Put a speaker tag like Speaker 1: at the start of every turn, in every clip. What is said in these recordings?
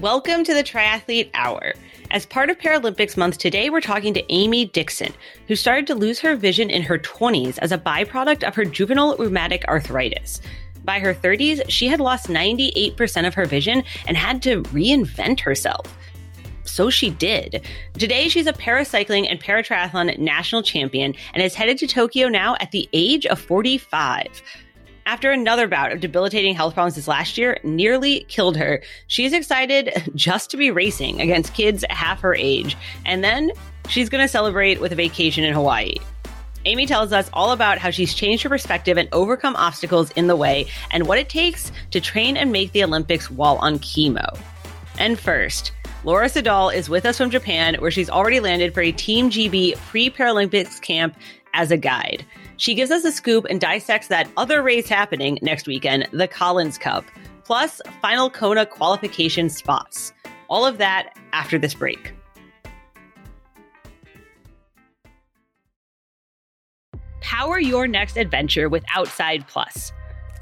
Speaker 1: Welcome to the Triathlete Hour. As part of Paralympics Month today, we're talking to Amy Dixon, who started to lose her vision in her 20s as a byproduct of her juvenile rheumatic arthritis. By her 30s, she had lost 98% of her vision and had to reinvent herself. So she did. Today, she's a paracycling and paratriathlon national champion and is headed to Tokyo now at the age of 45. After another bout of debilitating health problems this last year nearly killed her, she's excited just to be racing against kids half her age. And then she's going to celebrate with a vacation in Hawaii. Amy tells us all about how she's changed her perspective and overcome obstacles in the way and what it takes to train and make the Olympics while on chemo. And first, Laura Siddall is with us from Japan, where she's already landed for a Team GB pre Paralympics camp as a guide. She gives us a scoop and dissects that other race happening next weekend, the Collins Cup, plus final Kona qualification spots. All of that after this break. Power your next adventure with Outside Plus.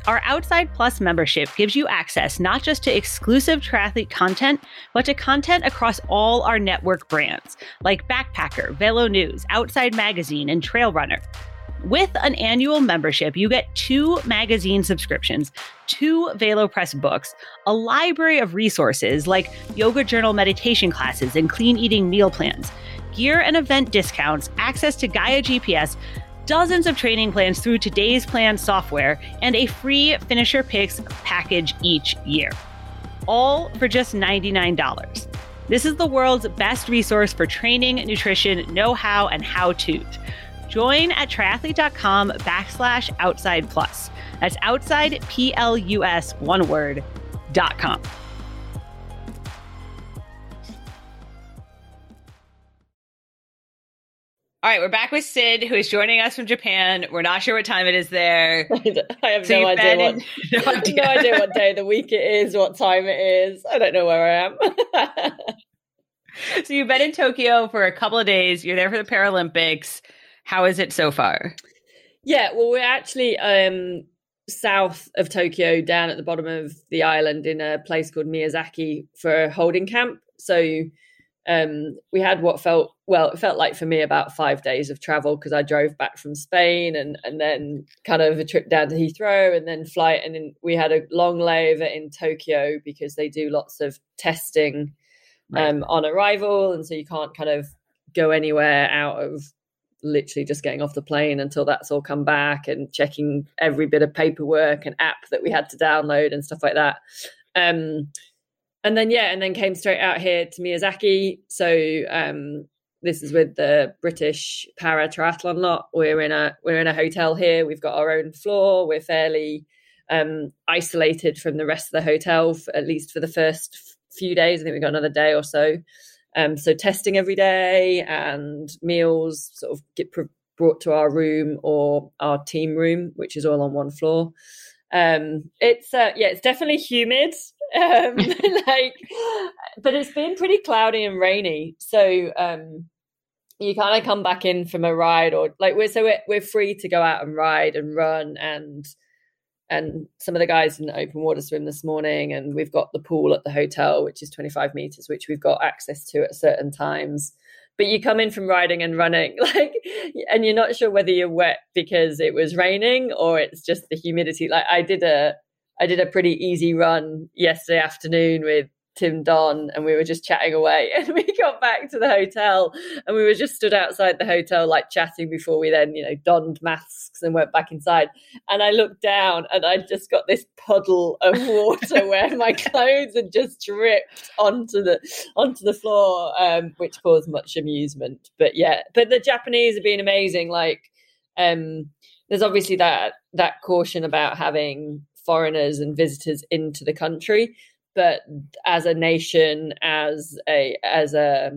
Speaker 1: Our Outside Plus membership gives you access not just to exclusive triathlete content, but to content across all our network brands like Backpacker, Velo News, Outside Magazine, and Trail Runner. With an annual membership, you get two magazine subscriptions, two VeloPress books, a library of resources like yoga journal meditation classes and clean eating meal plans, gear and event discounts, access to Gaia GPS, dozens of training plans through today's plan software, and a free Finisher Picks package each year. All for just $99. This is the world's best resource for training, nutrition, know how, and how to's. Join at triathlete.com backslash outside plus. That's outside P L U S one word dot com. All right, we're back with Sid, who is joining us from Japan. We're not sure what time it is there.
Speaker 2: I have so no, idea what, no, idea. no idea what day of the week it is, what time it is. I don't know where I
Speaker 1: am. so you've been in Tokyo for a couple of days. You're there for the Paralympics. How is it so far?
Speaker 2: Yeah, well, we're actually um, south of Tokyo, down at the bottom of the island in a place called Miyazaki for a holding camp. So um, we had what felt well, it felt like for me about five days of travel because I drove back from Spain and and then kind of a trip down to Heathrow and then flight and then we had a long layover in Tokyo because they do lots of testing right. um, on arrival and so you can't kind of go anywhere out of literally just getting off the plane until that's all come back and checking every bit of paperwork and app that we had to download and stuff like that. Um, and then yeah, and then came straight out here to Miyazaki. So um, this is with the British para triathlon lot. We're in a we're in a hotel here. We've got our own floor. We're fairly um, isolated from the rest of the hotel, for, at least for the first few days. I think we got another day or so. Um, so testing every day and meals sort of get pr- brought to our room or our team room, which is all on one floor. Um, it's uh, yeah, it's definitely humid, um, like, but it's been pretty cloudy and rainy. So um, you kind of come back in from a ride, or like we're so we're, we're free to go out and ride and run and and some of the guys in the open water swim this morning and we've got the pool at the hotel which is 25 meters which we've got access to at certain times. But you come in from riding and running like and you're not sure whether you're wet because it was raining or it's just the humidity. Like i did a i did a pretty easy run yesterday afternoon with Tim Don and we were just chatting away. And we got back to the hotel and we were just stood outside the hotel, like chatting before we then, you know, donned masks and went back inside. And I looked down and I just got this puddle of water where my clothes had just dripped onto the onto the floor, um, which caused much amusement. But yeah, but the Japanese have been amazing. Like, um, there's obviously that that caution about having foreigners and visitors into the country but as a nation, as a as a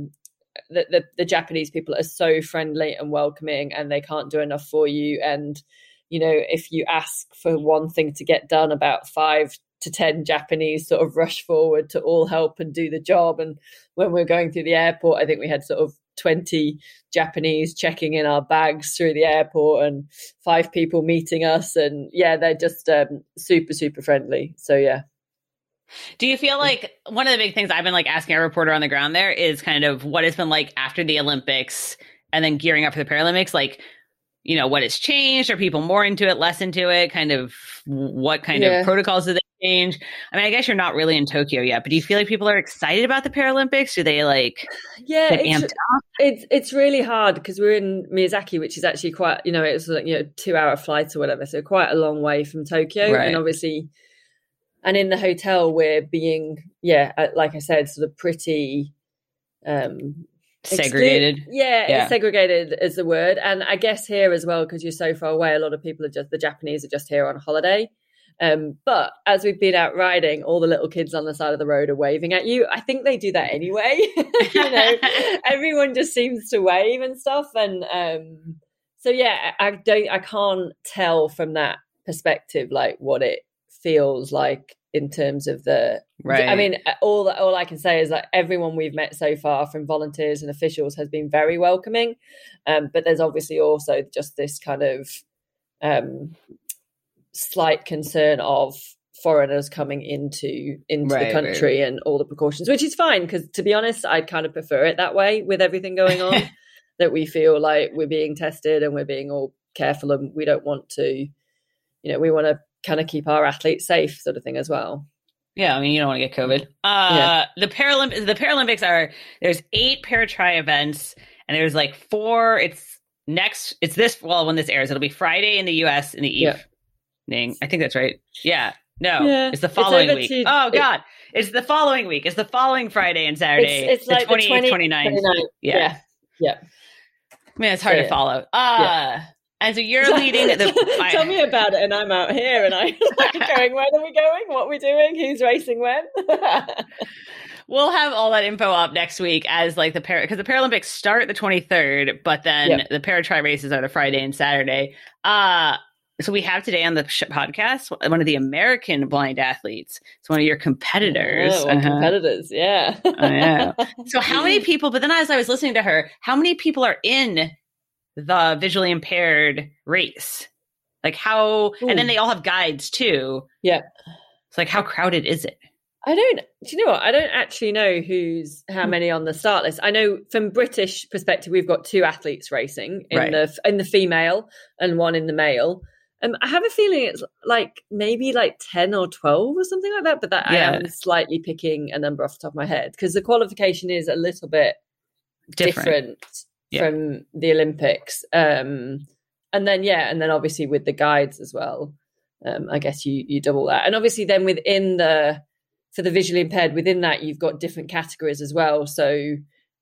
Speaker 2: the, the, the Japanese people are so friendly and welcoming, and they can't do enough for you. And you know, if you ask for one thing to get done, about five to 10 Japanese sort of rush forward to all help and do the job. And when we are going through the airport, I think we had sort of 20 Japanese checking in our bags through the airport and five people meeting us. And yeah, they're just um, super, super friendly. So, yeah.
Speaker 1: Do you feel like one of the big things I've been like asking our reporter on the ground there is kind of what it's been like after the Olympics and then gearing up for the Paralympics? Like, you know, what has changed? Are people more into it, less into it? Kind of what kind yeah. of protocols do they change? I mean, I guess you're not really in Tokyo yet, but do you feel like people are excited about the Paralympics? Do they like
Speaker 2: yeah, it's, it's, it's really hard because we're in Miyazaki, which is actually quite you know it's like you know two hour flight or whatever, so quite a long way from Tokyo, right. and obviously and in the hotel we're being yeah uh, like i said sort of pretty um
Speaker 1: segregated
Speaker 2: exclu- yeah, yeah, segregated is the word and i guess here as well because you're so far away a lot of people are just the japanese are just here on holiday um, but as we've been out riding, all the little kids on the side of the road are waving at you. I think they do that anyway. you know, everyone just seems to wave and stuff. And um, so, yeah, I don't, I can't tell from that perspective like what it feels like in terms of the right. I mean, all all I can say is that everyone we've met so far, from volunteers and officials, has been very welcoming. Um, but there's obviously also just this kind of um, slight concern of foreigners coming into into right, the country right. and all the precautions, which is fine because to be honest, I'd kind of prefer it that way with everything going on. that we feel like we're being tested and we're being all careful and we don't want to, you know, we want to kind of keep our athletes safe, sort of thing as well.
Speaker 1: Yeah, I mean, you don't want to get COVID. Uh, yeah. The Paralympics, the Paralympics are there's eight tri events, and there's like four. It's next. It's this. Well, when this airs, it'll be Friday in the U.S. in the evening. Yeah. I think that's right. Yeah. No, yeah. it's the following it's week. To, oh God, it, it's the following week. It's the following Friday and Saturday.
Speaker 2: It's, it's like 28th,
Speaker 1: 20, 29th. 29th.
Speaker 2: Yeah. yeah. Yeah.
Speaker 1: I mean, it's hard so, to follow. Uh. And so you're leading the.
Speaker 2: Tell me about it, and I'm out here, and I'm like going, "Where are we going? What are we doing? Who's racing when?"
Speaker 1: we'll have all that info up next week as like the para because the Paralympics start the 23rd, but then yep. the para tri races are the Friday and Saturday. Uh so we have today on the podcast one of the American blind athletes. It's one of your competitors.
Speaker 2: Oh, uh-huh. competitors, yeah.
Speaker 1: I know. So how many people? But then as I was listening to her, how many people are in the visually impaired race? Like how, Ooh. and then they all have guides too.
Speaker 2: Yeah.
Speaker 1: It's like, how crowded is it?
Speaker 2: I don't. Do you know what? I don't actually know who's how hmm. many on the start list. I know from British perspective, we've got two athletes racing in right. the in the female and one in the male. Um, I have a feeling it's like maybe like ten or twelve or something like that. But that yeah. I am slightly picking a number off the top of my head because the qualification is a little bit different. different yeah. from the Olympics. Um, and then yeah, and then obviously with the guides as well. Um, I guess you you double that, and obviously then within the for the visually impaired within that you've got different categories as well. So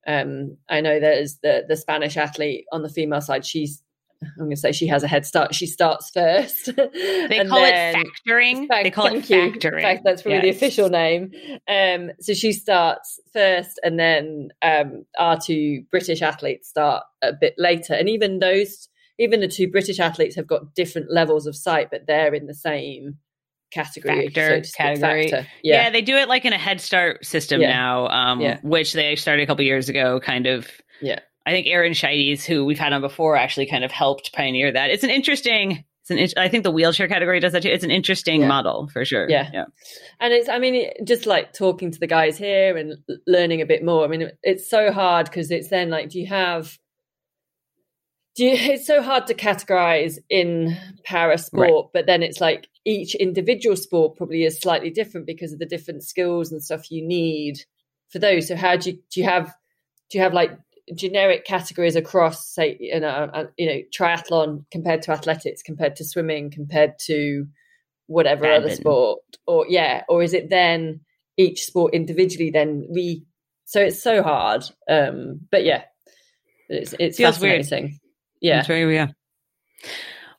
Speaker 2: um, I know there's the the Spanish athlete on the female side. She's I'm going to say she has a head start. She starts first.
Speaker 1: They call it factoring. Fact, they call it factoring.
Speaker 2: Fact, that's probably yes. the official name. Um, so she starts first, and then um, our two British athletes start a bit later. And even those, even the two British athletes have got different levels of sight, but they're in the same category.
Speaker 1: Factor, so category. Factor. Yeah. yeah. they do it like in a Head Start system yeah. now, um, yeah. which they started a couple years ago, kind of.
Speaker 2: Yeah
Speaker 1: I think Aaron Scheidies, who we've had on before, actually kind of helped pioneer that. It's an interesting. It's an. I think the wheelchair category does that too. It's an interesting yeah. model for sure.
Speaker 2: Yeah, yeah. And it's. I mean, just like talking to the guys here and learning a bit more. I mean, it's so hard because it's then like, do you have Do you, it's so hard to categorize in para sport, right. but then it's like each individual sport probably is slightly different because of the different skills and stuff you need for those. So how do you do you have do you have like generic categories across, say, you know, uh, you know, triathlon compared to athletics, compared to swimming, compared to whatever Badminton. other sport, or yeah, or is it then each sport individually? Then we, so it's so hard. Um, but yeah, it's it's Feels fascinating. Weird. Yeah,
Speaker 1: it's very yeah.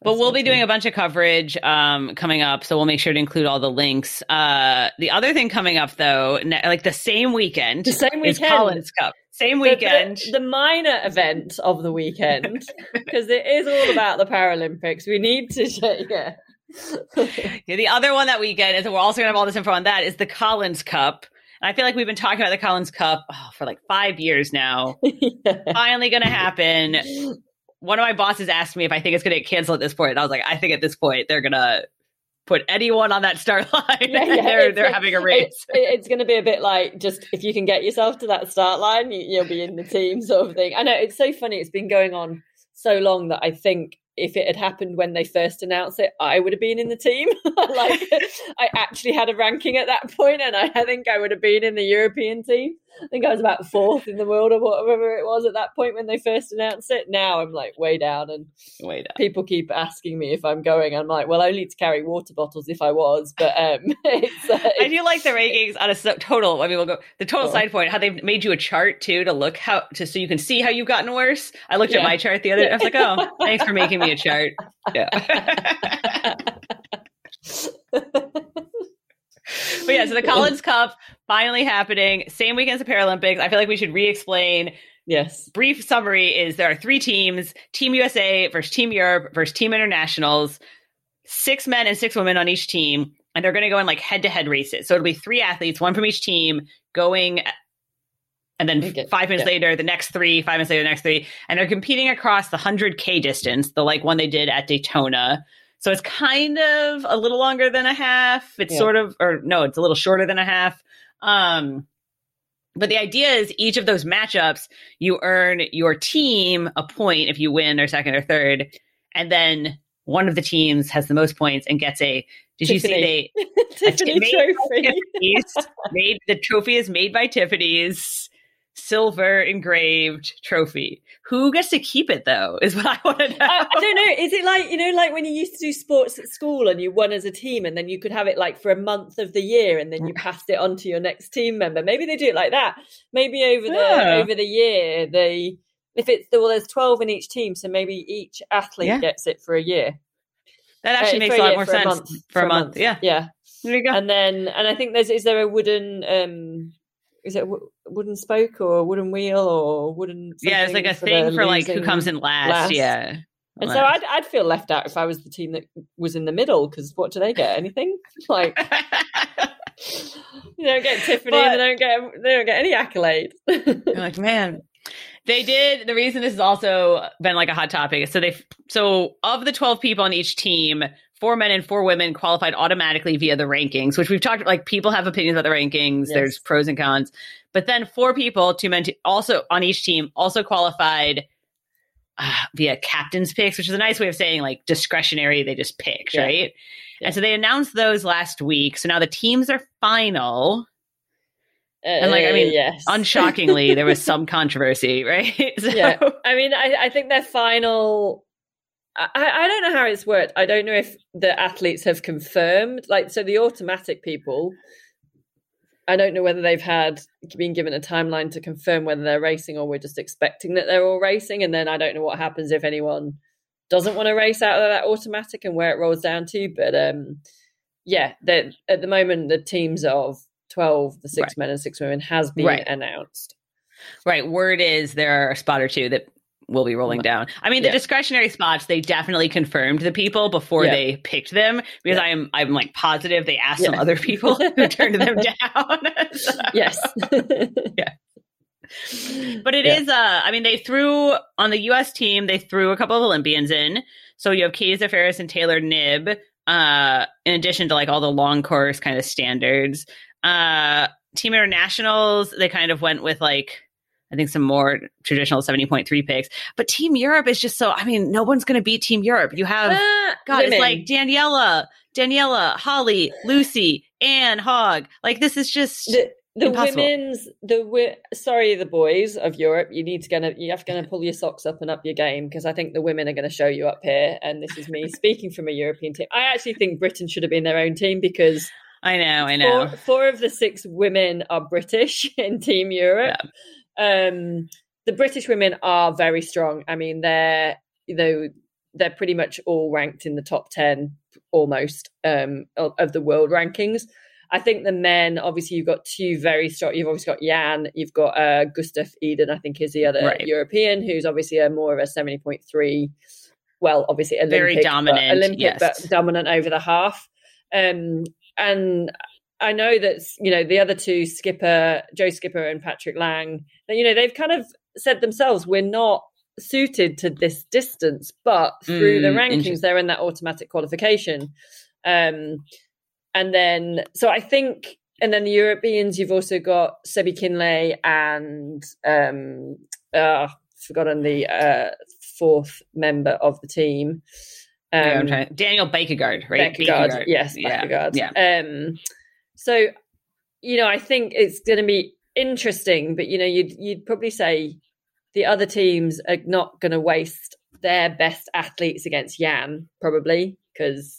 Speaker 1: But we'll be doing a bunch of coverage um, coming up, so we'll make sure to include all the links. Uh, the other thing coming up, though, ne- like the same weekend,
Speaker 2: the same weekend, is
Speaker 1: Collins Cup. Same weekend.
Speaker 2: The, the, the minor event of the weekend, because it is all about the Paralympics. We need to, yeah.
Speaker 1: yeah. The other one that weekend is, we're also going to have all this info on that, is the Collins Cup. And I feel like we've been talking about the Collins Cup oh, for like five years now. yeah. Finally going to happen. One of my bosses asked me if I think it's going to get canceled at this point. And I was like, I think at this point they're going to put anyone on that start line. Yeah, yeah, they're they're having a race.
Speaker 2: It's, it's going to be a bit like just if you can get yourself to that start line, you, will be in the team sort of thing. I know it's so funny. It's been going on so long that I think if it had happened when they first announced it, I would have been in the team. like I actually had a ranking at that point, and I, I, think I would have been in the European team. I think I was about fourth in the world or whatever it was at that point when they first announced it. Now I'm like way down, and
Speaker 1: way down.
Speaker 2: People keep asking me if I'm going. I'm like, well, I only to carry water bottles if I was, but um, it's, uh,
Speaker 1: I do like the rankings on a total. I mean, we'll go the total oh. side point. How they've made you a chart too to look how to so you can see how you've gotten worse. I looked yeah. at my chart the other. day. I was like, oh, thanks for making me a chart. Yeah. But yeah, so the Collins Cup finally happening, same weekend as the Paralympics. I feel like we should re-explain.
Speaker 2: Yes.
Speaker 1: Brief summary is there are three teams: Team USA versus Team Europe versus Team Internationals. Six men and six women on each team, and they're going to go in like head-to-head races. So it'll be three athletes, one from each team, going and then okay. five minutes yeah. later, the next three, five minutes later, the next three, and they're competing across the 100K distance, the like one they did at Daytona. So it's kind of a little longer than a half. It's yeah. sort of, or no, it's a little shorter than a half. Um, but the idea is each of those matchups, you earn your team a point if you win or second or third. And then one of the teams has the most points and gets a. Did Tiffany. you see
Speaker 2: they Tiffany trophy?
Speaker 1: made the trophy is made by Tiffany's silver engraved trophy. Who gets to keep it though? Is what I want to know. I,
Speaker 2: I, don't know. Is it like you know, like when you used to do sports at school and you won as a team, and then you could have it like for a month of the year, and then you passed it on to your next team member? Maybe they do it like that. Maybe over the yeah. over the year, they if it's well, there's twelve in each team, so maybe each athlete yeah. gets it for a year.
Speaker 1: That actually uh, makes a, lot more sense a month, for, a month. month. Yeah,
Speaker 2: yeah.
Speaker 1: There you go.
Speaker 2: And then, and I think there's is there a wooden um is it wooden spoke or wooden wheel or wooden?
Speaker 1: Yeah, it's like a for thing for like who comes in last. last. Yeah.
Speaker 2: And so I'd, I'd feel left out if I was the team that was in the middle because what do they get? Anything? Like they don't get Tiffany, but, they don't get they don't get any accolade.
Speaker 1: like man, they did. The reason this has also been like a hot topic. So they so of the twelve people on each team, four men and four women qualified automatically via the rankings, which we've talked like people have opinions about the rankings. Yes. There's pros and cons. But then four people, two men, two, also on each team, also qualified uh, via captain's picks, which is a nice way of saying like discretionary. They just picked, yeah. right? Yeah. And so they announced those last week. So now the teams are final. Uh, and like, I mean, yes. unshockingly, there was some controversy, right?
Speaker 2: so, yeah. I mean, I, I think their final I, I don't know how it's worked. I don't know if the athletes have confirmed, like, so the automatic people. I don't know whether they've had been given a timeline to confirm whether they're racing or we're just expecting that they're all racing. And then I don't know what happens if anyone doesn't want to race out of that automatic and where it rolls down to. But um, yeah, at the moment, the teams of 12, the six right. men and six women, has been right. announced.
Speaker 1: Right. Word is there are a spot or two that will be rolling down. I mean, the yeah. discretionary spots they definitely confirmed the people before yeah. they picked them because yeah. I am I'm like positive they asked some other people who turned them down.
Speaker 2: so, yes.
Speaker 1: yeah. But it is uh I mean they threw on the US team they threw a couple of Olympians in. So you have Katie Zaferes and Taylor Knibb uh in addition to like all the long course kind of standards. Uh team internationals they kind of went with like I think some more traditional 70.3 picks. But Team Europe is just so, I mean, no one's going to beat Team Europe. You have, uh, God, women. it's like Daniela, Daniela, Holly, Lucy, Anne, Haug. Like, this is just.
Speaker 2: The- the Impossible. women's the sorry the boys of Europe you need to gonna you have to gonna pull your socks up and up your game because I think the women are going to show you up here and this is me speaking from a European team I actually think Britain should have been their own team because
Speaker 1: I know I know
Speaker 2: four, four of the six women are British in Team Europe yeah. Um, the British women are very strong. I mean, they're you know they're pretty much all ranked in the top ten almost um, of the world rankings. I think the men, obviously, you've got two very strong. You've obviously got Jan, you've got uh, Gustav Iden, I think is the other right. European, who's obviously a more of a seventy point three. Well, obviously, Olympic,
Speaker 1: very dominant,
Speaker 2: but Olympic,
Speaker 1: yes.
Speaker 2: but dominant over the half. Um, and I know that you know the other two, Skipper, Joe Skipper, and Patrick Lange. That you know they've kind of said themselves, we're not suited to this distance, but through mm, the rankings, they're in that automatic qualification. Um, and then, so I think, and then the Europeans, you've also got Sebi Kienle and um, uh, forgotten the uh, fourth member of the team.
Speaker 1: Um, yeah, Daniel Baekkegard, right?
Speaker 2: Baekkegard, yes, yeah, Yeah. Um, so, you know, I think it's going to be interesting, but you know, you'd you'd probably say the other teams are not going to waste their best athletes against Jan, probably because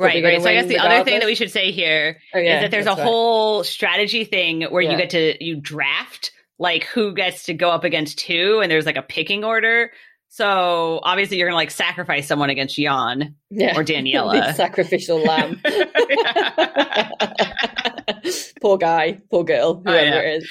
Speaker 1: right, right. So I guess the regardless. other thing that we should say here oh, yeah, is that there's a right. whole strategy thing where yeah. you get to you draft like who gets to go up against who, and there's like a picking order. So obviously you're gonna like sacrifice someone against Jan yeah. or Daniela.
Speaker 2: sacrificial lamb. poor guy, poor girl, whoever oh, yeah. it is.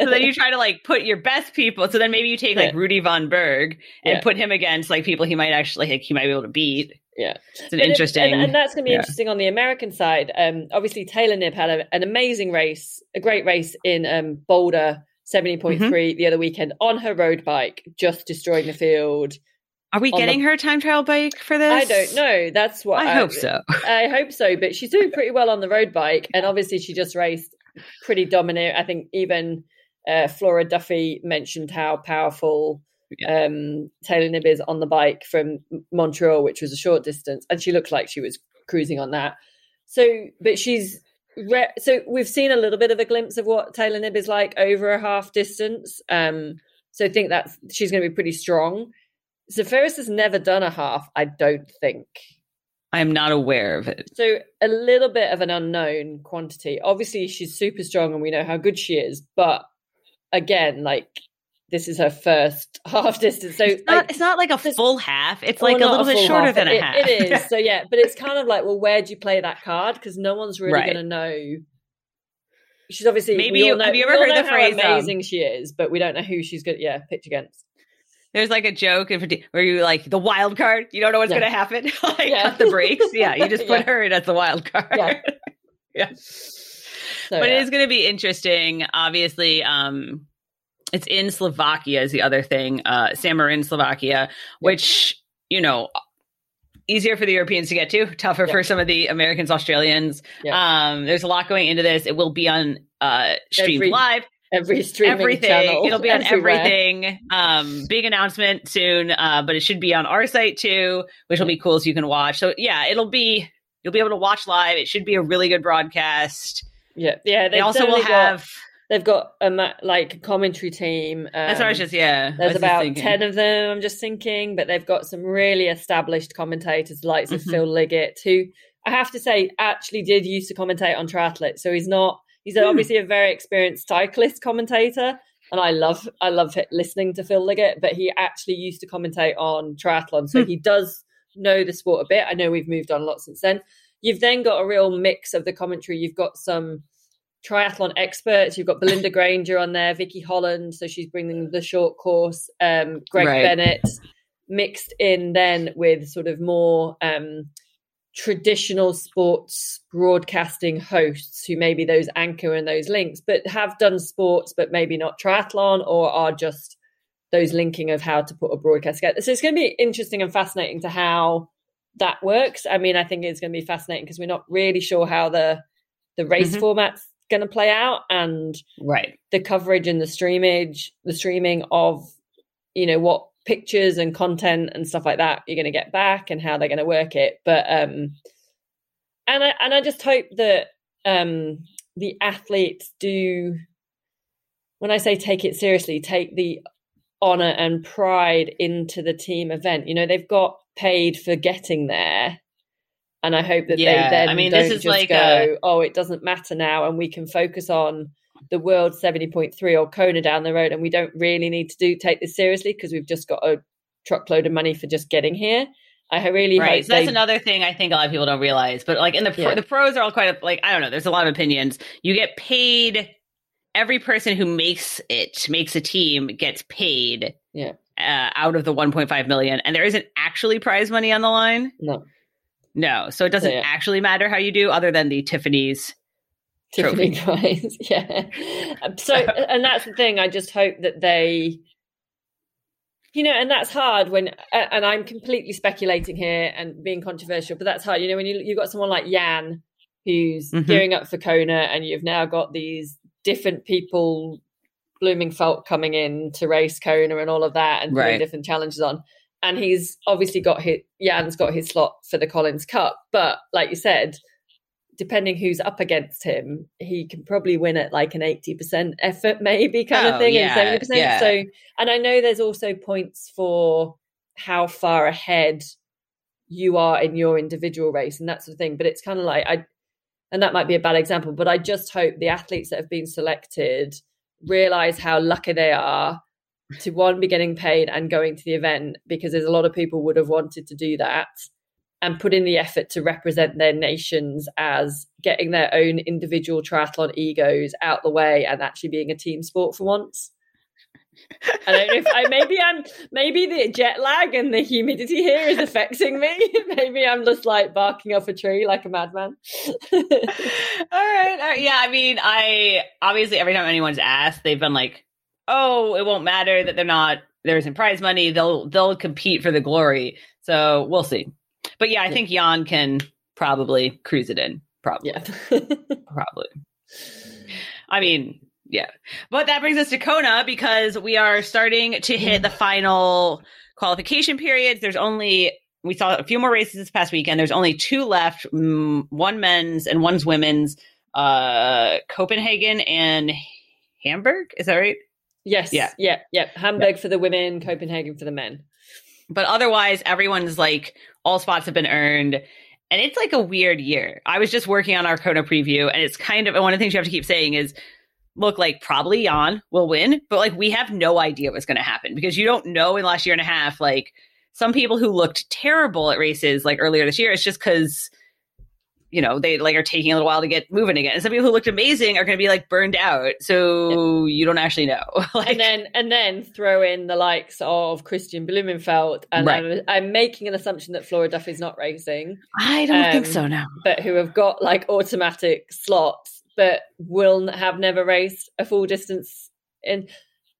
Speaker 1: so then you try to like put your best people. So then maybe you take like yeah. Rudy von Berg and yeah. put him against like people he might actually like he might be able to beat.
Speaker 2: Yeah,
Speaker 1: it's an interesting,
Speaker 2: and, and, that's going to be interesting on the American side. Um, obviously Taylor Knibb had a, an amazing race, a great race in um, Boulder 70.3 mm-hmm. the other weekend on her road bike, just destroying the field.
Speaker 1: Are we getting the... her time trial bike for this?
Speaker 2: I don't know. That's what
Speaker 1: I, I hope so.
Speaker 2: I hope so, but she's doing pretty well on the road bike, and obviously she just raced pretty dominant. I think even uh, Flora Duffy mentioned how powerful yeah. um, Taylor Knibb is on the bike from Montreal, which was a short distance, and she looked like she was cruising on that. So, but she's re- so we've seen a little bit of a glimpse of what Taylor Knibb is like over a half distance. Um, so I think that she's going to be pretty strong. Zaferes has never done a half, I don't think.
Speaker 1: I am not aware of it.
Speaker 2: So a little bit of an unknown quantity. Obviously, she's super strong, and we know how good she is. But again, like this is her first half distance. So
Speaker 1: it's not, like, it's not like a full half. It's like a little bit shorter half. than a
Speaker 2: it,
Speaker 1: half.
Speaker 2: It is. So yeah, but it's kind of like, well, where do you play that card? Because no one's really right. going to know. She's obviously
Speaker 1: maybe you,
Speaker 2: know,
Speaker 1: have you ever heard the phrase
Speaker 2: um, amazing um, she is, but we don't know who she's going to yeah pitch against.
Speaker 1: There's like a joke where you like the wild card. You don't know what's yeah. going to happen. like yeah. cut the brakes. Yeah, you just put yeah. her in as the wild card. Yeah. yeah. So, but it is going to be interesting. Obviously, um, it's in Slovakia is the other thing. Uh, Samorin, Slovakia, which you know easier for the Europeans to get to, tougher for some of the Americans, Australians. Um, there's a lot going into this. It will be on uh, streamed
Speaker 2: Every-
Speaker 1: live
Speaker 2: every streaming
Speaker 1: everything.
Speaker 2: Channel,
Speaker 1: It'll be on everywhere. everything. Um, big announcement soon, uh, but it should be on our site too, which will be cool so you can watch. So yeah, it'll be you'll be able to watch live. It should be a really good broadcast.
Speaker 2: Yeah, yeah.
Speaker 1: They also will have.
Speaker 2: They've got a like commentary team. Um,
Speaker 1: That's what I was just yeah.
Speaker 2: There's about ten of them. I'm just thinking, but they've got some really established commentators, like mm-hmm. of Phil Liggett, who I have to say actually did used to commentate on triathlon. So he's not He's hmm. obviously a very experienced cyclist commentator, and I love I love listening to Phil Liggett. But he actually used to commentate on triathlon, so hmm. he does know the sport a bit. I know we've moved on a lot since then. You've then got a real mix of the commentary. You've got some triathlon experts. You've got Belinda Granger on there, Vicky Holland, so she's bringing the short course. Um, Greg right. Bennett mixed in then with sort of more um, traditional sports broadcasting hosts who maybe those anchor and those links, but have done sports, but maybe not triathlon or are just those linking of how to put a broadcast together. So it's going to be interesting and fascinating to how that works. I mean, I think it's going to be fascinating because we're not really sure how the the race mm-hmm. format's going to play out and
Speaker 1: right.
Speaker 2: the coverage and the streamage, the streaming of you know what pictures and content and stuff like that you're going to get back and how they're going to work it. But um and i and i just hope that um the athletes do when i say take it seriously take the honor and pride into the team event. You know they've got paid for getting there and i hope that yeah, they then i mean this is like go a... oh it doesn't matter now and we can focus on the world 70.3 or Kona down the road and we don't really need to do take this seriously because we've just got a truckload of money for just getting here. I really right.
Speaker 1: so that's they... another thing I think a lot of people don't realize. But like in the pro, yeah. the pros are all quite like I don't know. There's a lot of opinions. You get paid. Every person who makes it makes a team gets paid.
Speaker 2: Yeah.
Speaker 1: Uh, out of the 1.5 million, and there isn't actually prize money on the line.
Speaker 2: No.
Speaker 1: No. So it doesn't yeah. actually matter how you do, other than the Tiffany's
Speaker 2: Tiffany Prize, yeah. So, and that's the thing. I just hope that they you know, and that's hard when, and I'm completely speculating here and being controversial, but that's hard. You know, when you you've got someone like Jan who's mm-hmm. gearing up for Kona, and you've now got these different people, Blummenfelt coming in to race Kona and all of that, and putting right. different challenges on. And he's obviously got his Jan's got his slot for the Collins Cup, but like you said, depending who's up against him, he can probably win at like an 80% effort, maybe kind oh, of thing, yeah, and 70%. Yeah. So, and I know there's also points for how far ahead you are in your individual race and that sort of thing. But it's kind of like, I, and that might be a bad example, but I just hope the athletes that have been selected realize how lucky they are to one be getting paid and going to the event because there's a lot of people would have wanted to do that and put in the effort to represent their nations as getting their own individual triathlon egos out the way and actually being a team sport for once. I don't know if I maybe I'm maybe the jet lag and the humidity here is affecting me. maybe I'm just like barking up a tree like a madman.
Speaker 1: all, right, all right. Yeah, I mean, I obviously every time anyone's asked, they've been like, "Oh, it won't matter that they're not there isn't prize money. They'll they'll compete for the glory." So we'll see. But yeah, I think Jan can probably cruise it in. Probably. Yeah. probably. I mean, yeah. But that brings us to Kona because we are starting to hit the final qualification periods. There's only we saw a few more races this past weekend. There's only two left, one men's and one's women's. Uh, Copenhagen and Hamburg. Is that right?
Speaker 2: Yes. Yeah. Yeah. Yeah. Hamburg yeah. for the women, Copenhagen for the men.
Speaker 1: But otherwise, everyone's like all spots have been earned. And it's like a weird year. I was just working on our Kona preview, and it's kind of one of the things you have to keep saying is look, like probably Jan will win, but like we have no idea what's going to happen because you don't know in the last year and a half. Like some people who looked terrible at races like earlier this year, it's just because you know, they like are taking a little while to get moving again. And some people who looked amazing are going to be like burned out. So you don't actually know.
Speaker 2: like, and then, and then throw in the likes of Kristian Blummenfelt. And right. I'm, I'm, making an assumption that Flora Duffy's not racing.
Speaker 1: I don't um, think so now.
Speaker 2: But who have got like automatic slots, but will have never raced a full distance in,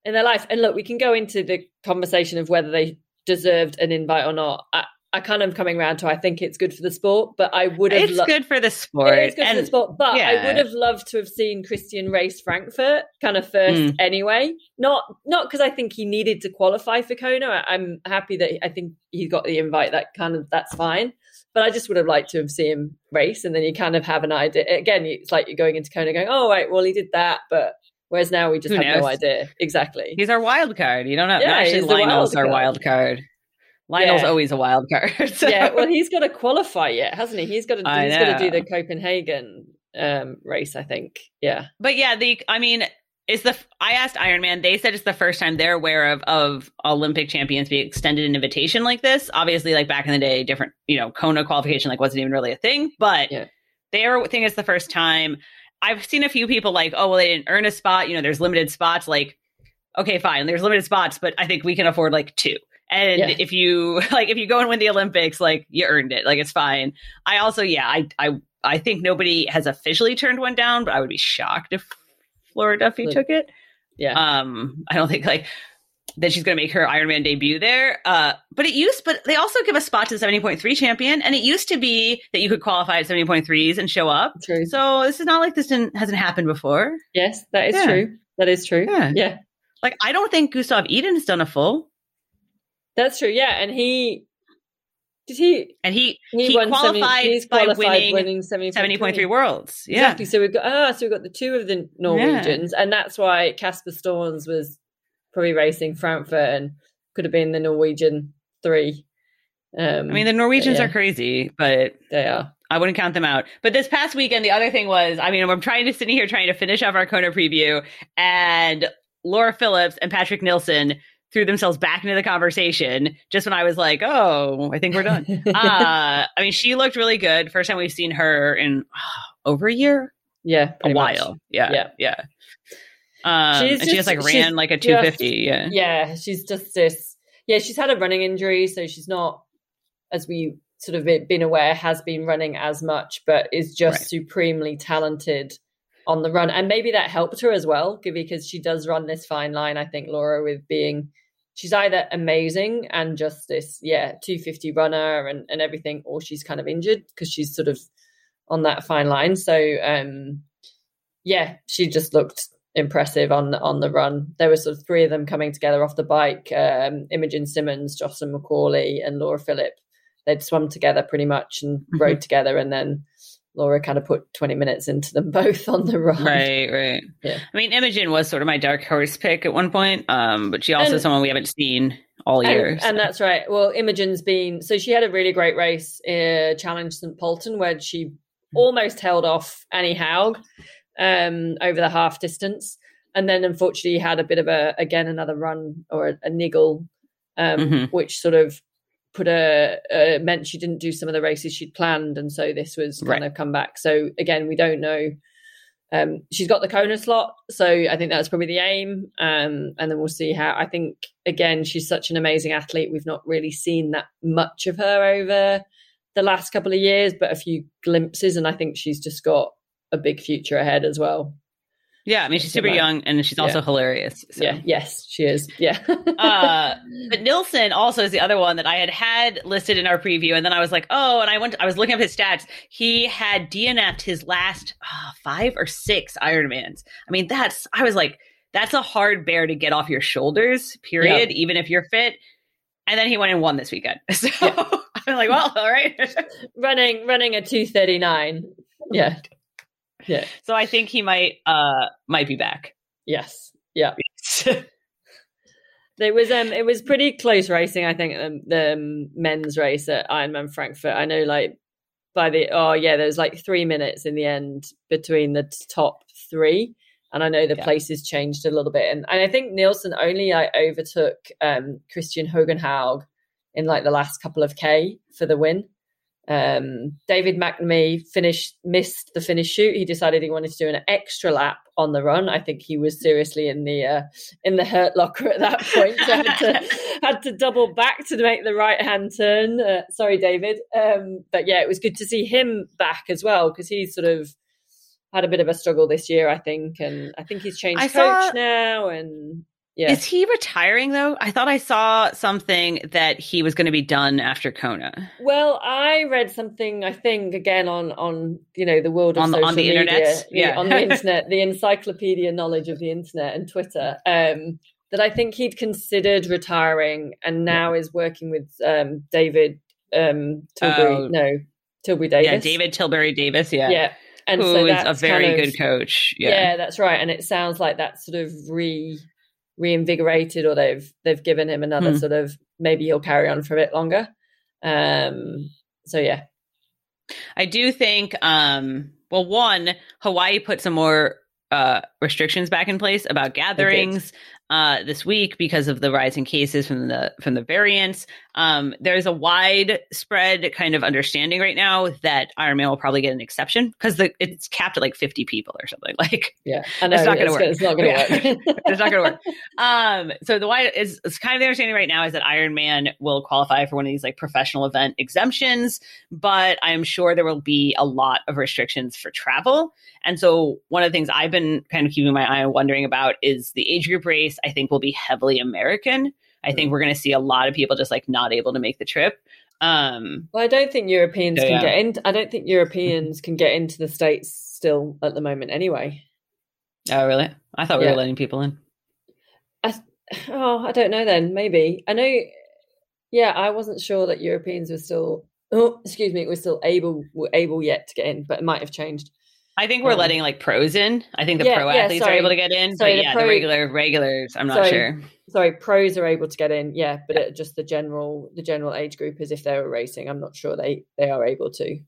Speaker 2: in their life. And look, we can go into the conversation of whether they deserved an invite or not. I, I kind of coming around to I think it's good for the sport, but I would have.
Speaker 1: It's lo- good for the sport.
Speaker 2: It is good and, for the sport, but yeah. I would have loved to have seen Kristian race Frankfurt kind of first mm. anyway. Not not because I think he needed to qualify for Kona. I, am happy that I think he got the invite. That kind of that's fine. But I just would have liked to have seen him race, and then you kind of have an idea. Again, it's like you're going into Kona, going, "Oh right, well he did that," but Whereas now we just Who have knows? no idea. Exactly.
Speaker 1: He's our wild card. You don't know. Yeah, actually, Lionel's our wild card. Lionel's yeah. always a wild card.
Speaker 2: So. Yeah, well, he's got to qualify yet, hasn't he? He's got to. he's got to do the Copenhagen um, race, I think. Yeah,
Speaker 1: but yeah, the I mean, is the I asked Ironman. They said it's the first time they're aware of of Olympic champions being extended an invitation like this. Obviously, like back in the day, different you know Kona qualification like wasn't even really a thing, but yeah. their thing it's the first time. I've seen a few people like, oh well, they didn't earn a spot. You know, there's limited spots. Like, okay, fine, there's limited spots, but I think we can afford like two. And yeah. if you like, if you go and win the Olympics, like you earned it. Like it's fine. I also, yeah, I, I, I think nobody has officially turned one down, but I would be shocked if Flora Duffy took it.
Speaker 2: Yeah.
Speaker 1: Um, I don't think like that she's going to make her Iron Man debut there. Uh, but it used, but they also give a spot to the 70.3 champion. And it used to be that you could qualify at 70.3s and show up.
Speaker 2: True.
Speaker 1: So this is not like this didn't, hasn't happened before.
Speaker 2: Yes, that is yeah. true. That is true. Yeah. yeah.
Speaker 1: Like, I don't think Gustav Iden has done a full.
Speaker 2: That's true. Yeah, and he did he
Speaker 1: and he he, he qualified 70, by qualified winning, winning 70.3 worlds. Yeah.
Speaker 2: Exactly. So we've got ah, so we've got the two of the Norwegians, yeah. and that's why Casper Stornes was probably racing Frankfurt and could have been the Norwegian three.
Speaker 1: Um, I mean, the Norwegians yeah. are crazy, but
Speaker 2: they are.
Speaker 1: I wouldn't count them out. But this past weekend, the other thing was, I mean, I'm trying to sit here trying to finish off our Kona preview, and Laura Phillips and Patrick Nilsson threw themselves back into the conversation just when I was like, oh, I think we're done. uh, I mean, she looked really good. First time we've seen her in oh, over a year.
Speaker 2: Yeah.
Speaker 1: A while. Much. Yeah. Yeah. Yeah. Um, she's and just, she just like ran like a 250. Just,
Speaker 2: yeah. Yeah. She's just this. Yeah. She's had a running injury. So she's not, as we sort of been aware, has been running as much, but is just right. supremely talented on the run. And maybe that helped her as well because she does run this fine line, I think, Laura, with being she's either amazing and just this yeah 250 runner and, and everything or she's kind of injured because she's sort of on that fine line. So um yeah she just looked impressive on on the run. There were sort of three of them coming together off the bike um imogen simmons jocelyn mccauley and laura philipp. They'd swum together pretty much and mm-hmm. rode together and then Laura kind of put 20 minutes into them both on the run.
Speaker 1: Right, right. Yeah. I mean, Imogen was sort of my dark horse pick at one point, um, but she also and, someone we haven't seen all year.
Speaker 2: And, so. and, that's right. Well, Imogen's been, so she had a really great race, uh, Challenge St. Polten, where she almost held off Annie Haug um, over the half distance. And then unfortunately had a bit of a, again, another run or a, a niggle, um, mm-hmm. which sort of put a, a, meant she didn't do some of the races she'd planned, and so this was kind right. of come back. So again, we don't know. Um, she's got the Kona slot, so I think that's probably the aim. Um, and then we'll see how. I think again, she's such an amazing athlete. We've not really seen that much of her over the last couple of years, but a few glimpses, and I think she's just got a big future ahead as well.
Speaker 1: Yeah, I mean she's super young and she's also yeah. hilarious.
Speaker 2: So. Yeah, yes, she is. Yeah.
Speaker 1: uh, but Nilsson also is the other one that I had had listed in our preview, and then I was like, oh, and I went, I was looking up his stats. He had DNF'd his last oh, five or six Ironmans. I mean, that's I was like, that's a hard bear to get off your shoulders. Period. Even if you're fit. And then he went and won this weekend. So yeah. I'm like, well, all right.
Speaker 2: running running a two thirty nine. Yeah.
Speaker 1: Yeah. So I think he might uh might be back.
Speaker 2: Yes. Yeah. It was um it was pretty close racing. I think um, the um, men's race at Ironman Frankfurt. I know like by the oh yeah, there was like three minutes in the end between the top three, and I know the yeah. places changed a little bit. And, and I think Nilsson only like overtook um Kristian Høgenhaug in like the last couple of k for the win. Um, David McNamee finished missed the finish shoot. He decided he wanted to do an extra lap on the run. I think he was seriously in the uh, in the hurt locker at that point. So had, to, had to double back to make the right hand turn. Uh, sorry, David. Um, but yeah, it was good to see him back as well because he's sort of had a bit of a struggle this year, I think, and I think he's changed I coach saw, now and
Speaker 1: yeah. Is he retiring though? I thought I saw something that he was going to be done after Kona.
Speaker 2: Well, I read something. I think again on on you know the world of on the, social on the media, internet, yeah, on the internet, the encyclopedia knowledge of the internet and Twitter. Um, that I think he'd considered retiring and now yeah. is working with um, David um, Tilbury. Oh. no, Tilbury Davis.
Speaker 1: Yeah, David Tilbury Davis. Yeah,
Speaker 2: yeah.
Speaker 1: And Who so is a very kind of, good coach. Yeah.
Speaker 2: yeah, that's right. And it sounds like that sort of re reinvigorated or they've they've given him another hmm. sort of maybe he'll carry on for a bit longer. Um, so yeah.
Speaker 1: I do think um well one Hawaii put some more uh, restrictions back in place about gatherings uh, this week because of the rising cases from the from the variants. Um, there's a widespread kind of understanding right now that Ironman will probably get an exception because it's capped at like 50 people or something. Like,
Speaker 2: yeah, know, it's not going to work. It's not going to
Speaker 1: work. it's not going to work. Um, so the wide is it's kind of the understanding right now is that Ironman will qualify for one of these like professional event exemptions, but I'm sure there will be a lot of restrictions for travel. And so one of the things I've been kind of keeping my eye on wondering about is the age group race. I think will be heavily American. I think mm. we're going to see a lot of people just like not able to make the trip. Um,
Speaker 2: well, I don't think Europeans so, can yeah. get in. I don't think Europeans can get into the states still at the moment. Anyway.
Speaker 1: Oh, really? I thought we yeah. were letting people in.
Speaker 2: I, oh, I don't know. Then maybe I know. Yeah, I wasn't sure that Europeans were still. Oh, excuse me, were still able were able yet to get in, but it might have changed.
Speaker 1: I think we're um, letting like pros in. I think the yeah, pro athletes yeah, are able to get in, sorry, but yeah, the, pro, the, regular regulars, I'm not
Speaker 2: sorry,
Speaker 1: sure.
Speaker 2: Sorry, pros are able to get in, yeah, but it, just the general the general age group is if they were racing, I'm not sure they they are able to.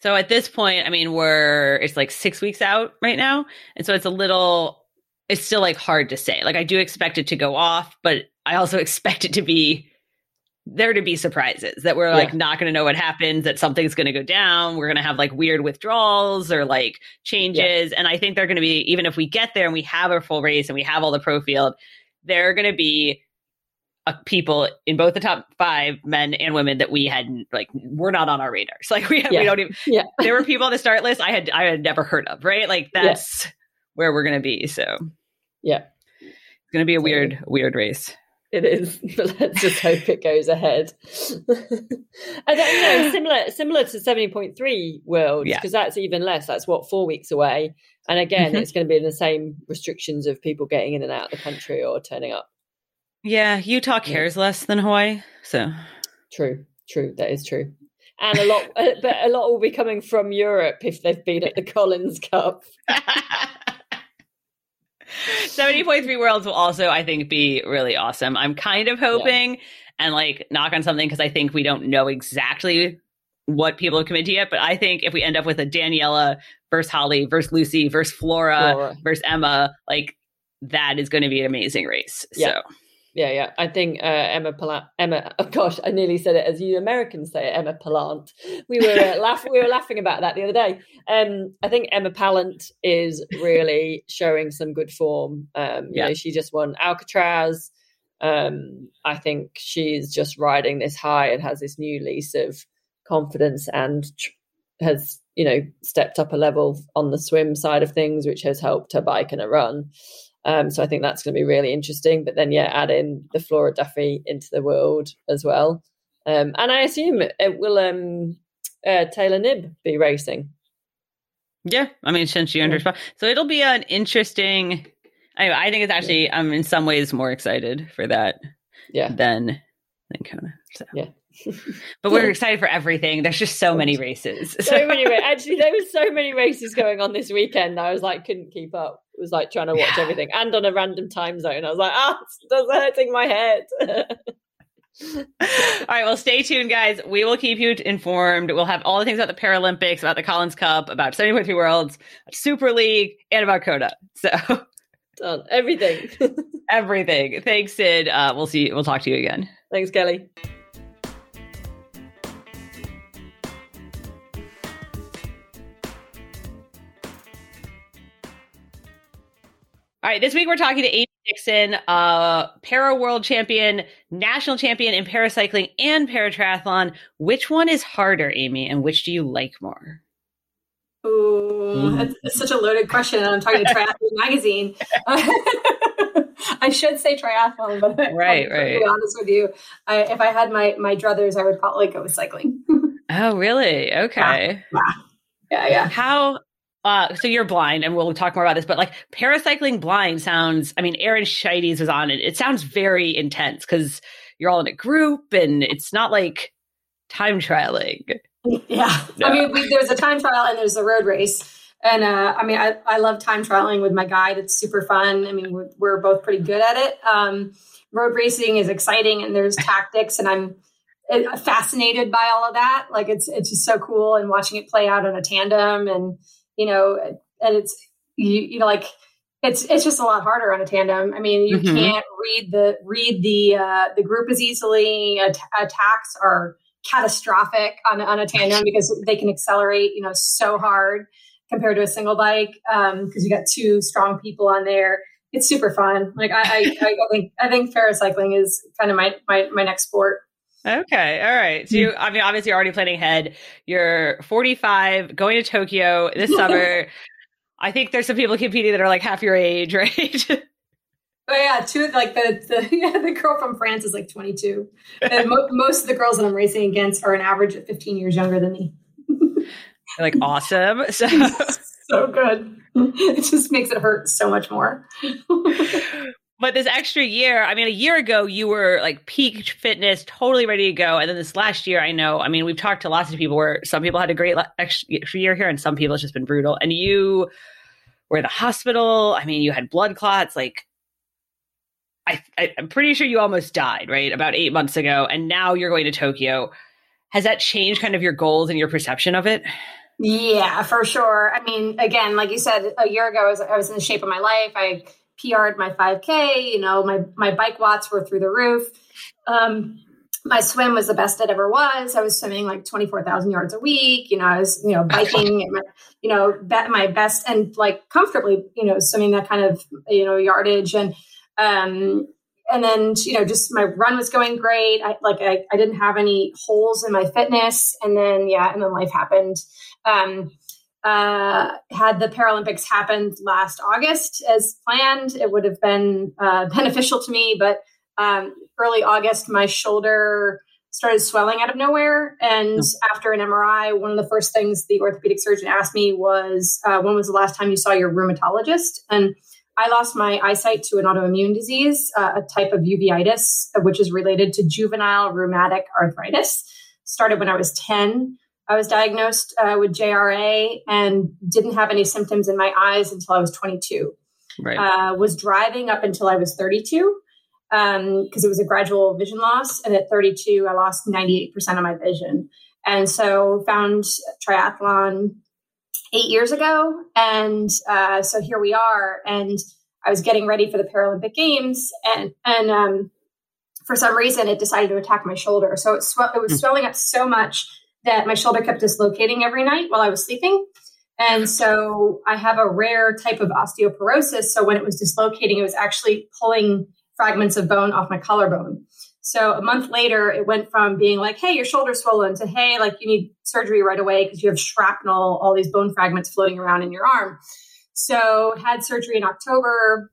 Speaker 1: So at this point, I mean, we're it's like six weeks out right now, and so it's a little, it's still like hard to say. Like I do expect it to go off, but I also expect it to be there to be surprises that we're like yeah. not going to know what happens that something's going to go down. We're going to have like weird withdrawals or like changes. Yeah. and i think they're going to be even if we get there and we have a full race and we have all the pro field there are going to be uh, people in both the top five men and women that we hadn't like we're not on our radars. Like we, yeah. we don't even yeah. there were people on the start list i had i had never heard of right? Like that's where we're going to be so.
Speaker 2: Yeah.
Speaker 1: It's going to be a weird weird race
Speaker 2: it is, but let's just hope it goes ahead. and you know, similar similar to seventy point three world, because yeah. that's even less. That's what four weeks away, and again, mm-hmm. it's going to be in the same restrictions of people getting in and out of the country or turning up.
Speaker 1: Yeah, Utah cares yeah. less than Hawaii, so
Speaker 2: true, true. That is true. And a lot, uh, but a lot will be coming from Europe if they've been at the Collins Cup.
Speaker 1: 70.3 Worlds will also, I think, be really awesome. I'm kind of hoping yeah. and like knock on something because I think we don't know exactly what people have committed to yet. But I think if we end up with a Daniela versus Holly versus Lucy versus Flora, Flora. versus Emma, like that is going to be an amazing race. Yeah. So
Speaker 2: yeah, yeah. I think uh, Emma Pallant. Emma, oh gosh, I nearly said it as you Americans say it. Emma Pallant. We were uh, laughing. We were laughing about that the other day. Um, I think Emma Pallant is really showing some good form. Um, you yeah. know, she just won Alcatraz. Um, I think she's just riding this high and has this new lease of confidence and tr- has you know stepped up a level on the swim side of things, which has helped her bike and her run. Um, so I think that's going to be really interesting. But then, yeah, add in the Flora Duffy into the world as well. Um, and I assume it will um, uh, Taylor Knibb be racing.
Speaker 1: Yeah, I mean, since she understands, so it'll be an interesting. Anyway, I think it's actually. I'm in some ways more excited for that.
Speaker 2: Yeah.
Speaker 1: Than than Kona.
Speaker 2: So. Yeah.
Speaker 1: But we're excited for everything. There's just so many races.
Speaker 2: so many. Actually, there was so many races going on this weekend. I was like, couldn't keep up. It was like trying to watch yeah. everything, and on a random time zone. I was like, ah, oh, it's hurting my head.
Speaker 1: all right, well, stay tuned, guys. We will keep you informed. We'll have all the things about the Paralympics, about the Collins Cup, about 70.3 Worlds, Super League, and about Kona. So,
Speaker 2: done everything.
Speaker 1: everything. Thanks, Sid. Uh, we'll see. We'll talk to you again.
Speaker 2: Thanks, Kelly.
Speaker 1: All right, this week we're talking to Amy Dixon, uh, para world champion, national champion in paracycling and paratriathlon. Which one is harder, Amy, and which do you like more?
Speaker 3: Ooh, mm. it's such a loaded question. I'm talking to Triathlon Magazine. I should say triathlon, but
Speaker 1: right, right.
Speaker 3: To be honest with you, I, if I had my my druthers, I would probably go with cycling.
Speaker 1: oh, really? Okay.
Speaker 3: Yeah, yeah, yeah.
Speaker 1: How uh, so you're blind, and we'll talk more about this. But like paracycling blind sounds. I mean, Erin Scheidies was on it. It sounds very intense because you're all in a group, and it's not like time trialing.
Speaker 3: Yeah, no. I mean, we, there's a time trial and there's a road race, and uh, I mean, I, I love time trialing with my guide. It's super fun. I mean, we're, we're both pretty good at it. Um, road racing is exciting, and there's tactics, and I'm uh, fascinated by all of that. Like it's it's just so cool, and watching it play out in a tandem and you know, and it's you, you know like it's it's just a lot harder on a tandem. I mean, you mm-hmm. can't read the read the uh, the group as easily. At- attacks are catastrophic on on a tandem because they can accelerate, you know, so hard compared to a single bike because um, you got two strong people on there. It's super fun. Like I, I, I think I think paracycling is kind of my my my next sport.
Speaker 1: Okay. All right. So you, I mean, obviously, you're already planning ahead. You're 45, going to Tokyo this summer. I think there's some people competing that are like half your age, right?
Speaker 3: Oh yeah, two like the the yeah the girl from France is like 22. And mo- most of the girls that I'm racing against are an average of 15 years younger than me.
Speaker 1: like awesome. So
Speaker 3: so good. It just makes it hurt so much more.
Speaker 1: But this extra year, I mean, a year ago, you were like peak fitness, totally ready to go. And then this last year, I know, I mean, we've talked to lots of people where some people had a great extra year here and some people it's just been brutal. And you were in the hospital. I mean, you had blood clots. Like, I, I, I'm pretty sure you almost died, right? About eight months ago. And now you're going to Tokyo. Has that changed kind of your goals and your perception of it?
Speaker 3: Yeah, for sure. I mean, again, like you said, a year ago, I was, I was in the shape of my life. I, PR'd my 5K. You know, my my bike watts were through the roof. Um, my swim was the best it ever was. I was swimming like 24,000 yards a week. You know, I was, you know, biking, you know, my best and like comfortably, you know, swimming that kind of, you know, yardage. And, um, and then, you know, just my run was going great. I like, I, I didn't have any holes in my fitness. And then, yeah, and then life happened. Um, uh, had the Paralympics happened last August as planned, it would have been uh, beneficial to me. But um, early August, my shoulder started swelling out of nowhere. And oh. after an MRI, one of the first things the orthopedic surgeon asked me was, uh, When was the last time you saw your rheumatologist? And I lost my eyesight to an autoimmune disease, uh, a type of uveitis, which is related to juvenile rheumatic arthritis. Started when I was 10. I was diagnosed uh, with JRA and didn't have any symptoms in my eyes until I was 22. Right. Uh, was driving up until I was 32 because um, it was a gradual vision loss. And at 32, I lost 98% of my vision. And so found triathlon eight years ago. And uh, so here we are. And I was getting ready for the Paralympic Games. And, and um, for some reason, it decided to attack my shoulder. So it, sw- it was mm. swelling up so much that my shoulder kept dislocating every night while I was sleeping. And so I have a rare type of osteoporosis. So when it was dislocating, it was actually pulling fragments of bone off my collarbone. So a month later, it went from being like, hey, your shoulder's swollen to, hey, like you need surgery right away because you have shrapnel, all these bone fragments floating around in your arm. So had surgery in October.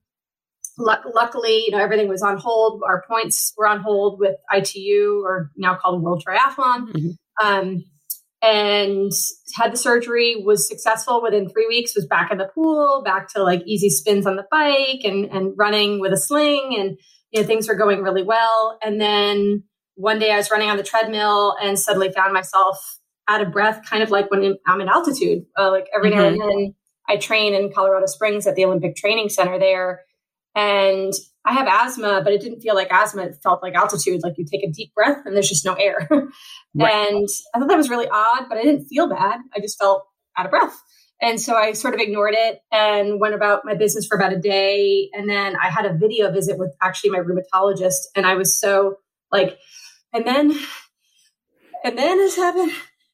Speaker 3: L- luckily, you know, everything was on hold. Our points were on hold with ITU or now called World Triathlon. Mm-hmm. Um, and had the surgery was successful within three weeks was back in the pool back to like easy spins on the bike and and running with a sling and you know things were going really well and then one day i was running on the treadmill and suddenly found myself out of breath kind of like when i'm in altitude uh, like every mm-hmm. now and then i train in colorado springs at the olympic training center there and I have asthma, but it didn't feel like asthma. It felt like altitude, like you take a deep breath and there's just no air. right. And I thought that was really odd, but I didn't feel bad. I just felt out of breath. And so I sort of ignored it and went about my business for about a day. And then I had a video visit with actually my rheumatologist. And I was so like, and then, and then this happened.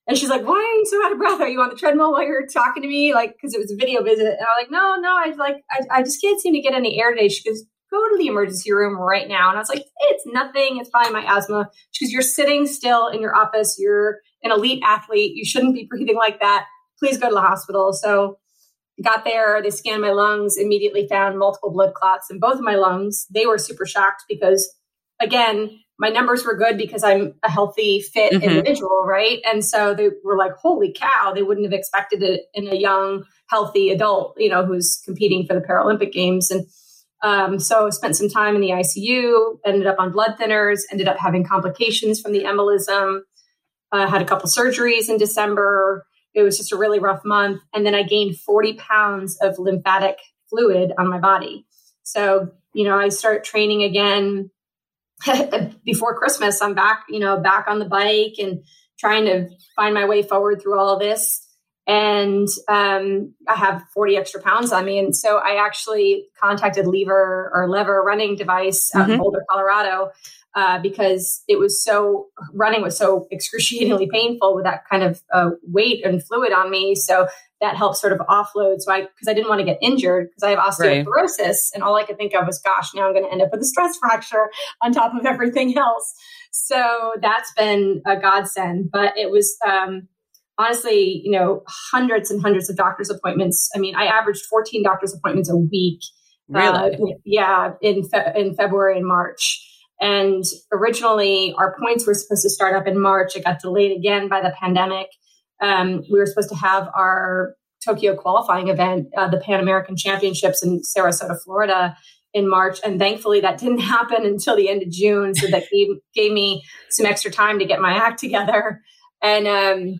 Speaker 3: And she's like, "Why are you so out of breath? Are you on the treadmill while you're talking to me?" Like, because it was a video visit, and I'm like, "No, no, I like, I, I just can't seem to get any air today." She goes, "Go to the emergency room right now." And I was like, "It's nothing. It's probably my asthma." She goes, "You're sitting still in your office. You're an elite athlete. You shouldn't be breathing like that. Please go to the hospital." So, got there. They scanned my lungs. Immediately found multiple blood clots in both of my lungs. They were super shocked because, again, my numbers were good because I'm a healthy, fit mm-hmm. individual, right? And so they were like, holy cow, they wouldn't have expected it in a young, healthy adult, you know, who's competing for the Paralympic Games. And um, so spent some time in the ICU, ended up on blood thinners, ended up having complications from the embolism, uh, had a couple surgeries in December. It was just a really rough month. And then I gained 40 pounds of lymphatic fluid on my body. So, you know, I start training again before Christmas, I'm back, you know, back on the bike and trying to find my way forward through all of this. And um, I have 40 extra pounds on me. And so I actually contacted Lever or Lever running device out mm-hmm. in Boulder, Colorado, uh, because it was so running was so excruciatingly painful with that kind of uh, weight and fluid on me. So that helps sort of offload. So I, because I didn't want to get injured because I have osteoporosis, right. and all I could think of was, gosh, now I'm going to end up with a stress fracture on top of everything else. So that's been a godsend. But it was um, honestly, you know, hundreds and hundreds of doctor's appointments. I mean, I averaged 14 doctor's appointments a week.
Speaker 1: Really?
Speaker 3: Uh, yeah, in fe- in February and March. And originally, our points were supposed to start up in March. It got delayed again by the pandemic um, we were supposed to have our Tokyo qualifying event, uh, the Pan American Championships in Sarasota, Florida, in March, and thankfully that didn't happen until the end of June. So that gave, gave me some extra time to get my act together and um,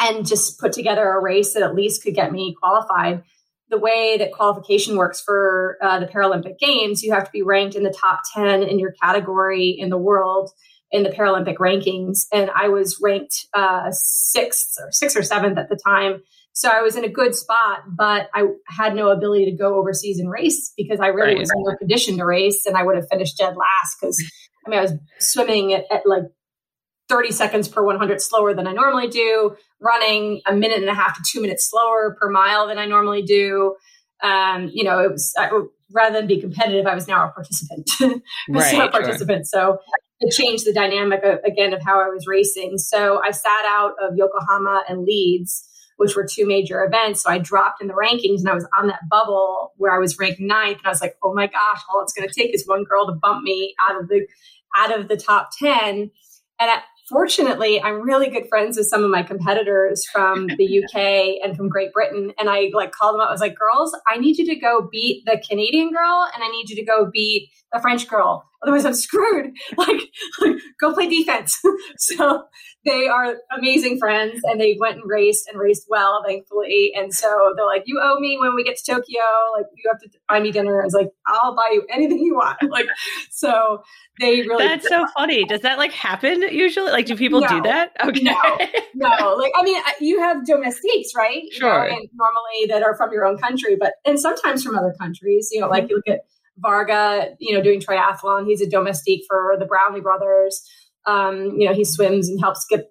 Speaker 3: and just put together a race that at least could get me qualified. The way that qualification works for uh, the Paralympic Games, you have to be ranked in the top ten in your category in the world in the Paralympic rankings, and I was ranked uh, sixth or sixth or seventh at the time. So I was in a good spot, but I had no ability to go overseas and race because I really right. was in no condition to race, and I would have finished dead last because I mean I was swimming at, at like 30 seconds per 100 slower than I normally do, running a minute and a half to two minutes slower per mile than I normally do. Um, you know, it was I, rather than be competitive, I was now a participant, right, a participant. So it changed the dynamic of, again of how I was racing. So I sat out of Yokohama and Leeds which were two major events. So I dropped in the rankings and I was on that bubble where I was ranked ninth. And I was like, oh my gosh, all it's going to take is one girl to bump me out of the out of the top 10. And at, fortunately, I'm really good friends with some of my competitors from the UK and from Great Britain. And I like called them up. I was like, girls, I need you to go beat the Canadian girl and I need you to go beat the French girl. Otherwise, I'm screwed. Like, like go play defense. so they are amazing friends and they went and raced and raced well, thankfully. And so they're like, you owe me when we get to Tokyo. Like, you have to buy me dinner. I was like, I'll buy you anything you want. Like, so they really.
Speaker 1: That's so funny. Does that like happen usually? Like, do people no, do that?
Speaker 3: Okay. No, no. Like, I mean, you have domestiques, right?
Speaker 1: Sure.
Speaker 3: You know, and normally that are from your own country, but, and sometimes from other countries, you know, like mm-hmm. you look at Varga, you know, doing triathlon. He's a domestique for the Brownlee brothers. Um, you know, he swims and helps get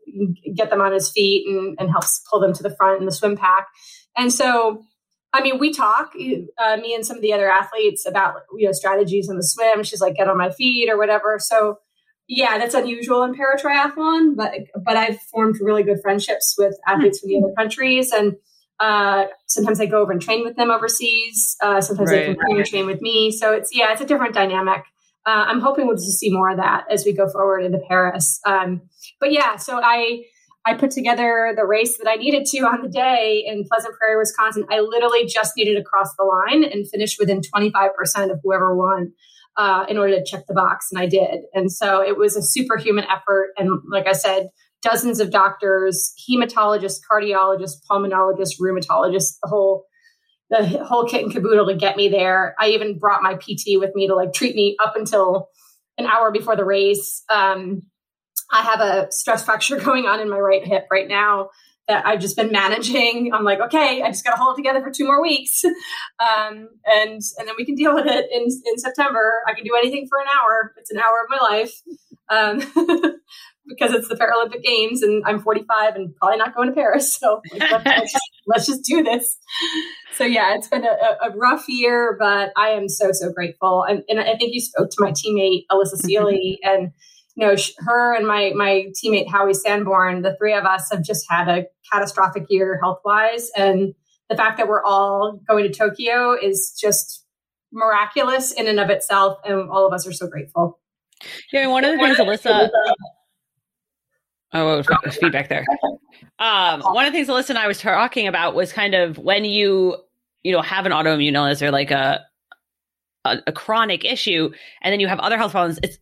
Speaker 3: get them on his feet and, and helps pull them to the front in the swim pack. And so, I mean, we talk, uh, me and some of the other athletes about you know strategies in the swim. She's like, get on my feet or whatever. So, yeah, that's unusual in para triathlon, but but I've formed really good friendships with athletes from the other countries and uh, sometimes I go over and train with them overseas. Uh, sometimes right, they come right. and train with me. So it's yeah, it's a different dynamic. Uh, I'm hoping we'll just see more of that as we go forward into Paris. Um, but yeah, so I I put together the race that I needed to on the day in Pleasant Prairie, Wisconsin. I literally just needed to cross the line and finish within 25% of whoever won. Uh, in order to check the box, and I did. And so it was a superhuman effort. And like I said, dozens of doctors, hematologists, cardiologists, pulmonologists, rheumatologists, the whole the whole kit and caboodle to get me there. I even brought my PT with me to like treat me up until an hour before the race. Um, I have a stress fracture going on in my right hip right now that I've just been managing. I'm like, okay, I just got to hold it together for two more weeks, um, and and then we can deal with it in in September. I can do anything for an hour. It's an hour of my life. Um, because it's the Paralympic Games and I'm 45 and probably not going to Paris. So let's, just, let's, just, do this. So yeah, it's been a, a, rough year, but I am so, so grateful. And, and I think you spoke to my teammate, Alyssa mm-hmm. Seely, and you know, her and my, my teammate, Howie Sanborn, the three of us have just had a catastrophic year health wise. And the fact that we're all going to Tokyo is just miraculous in and of itself. And all of us are so grateful.
Speaker 1: Yeah, one of the things Alyssa Oh, feedback there. Um, one of the things Alyssa and I was talking about was kind of when you, you know, have an autoimmune illness or like a, a, a chronic issue, and then you have other health problems. It's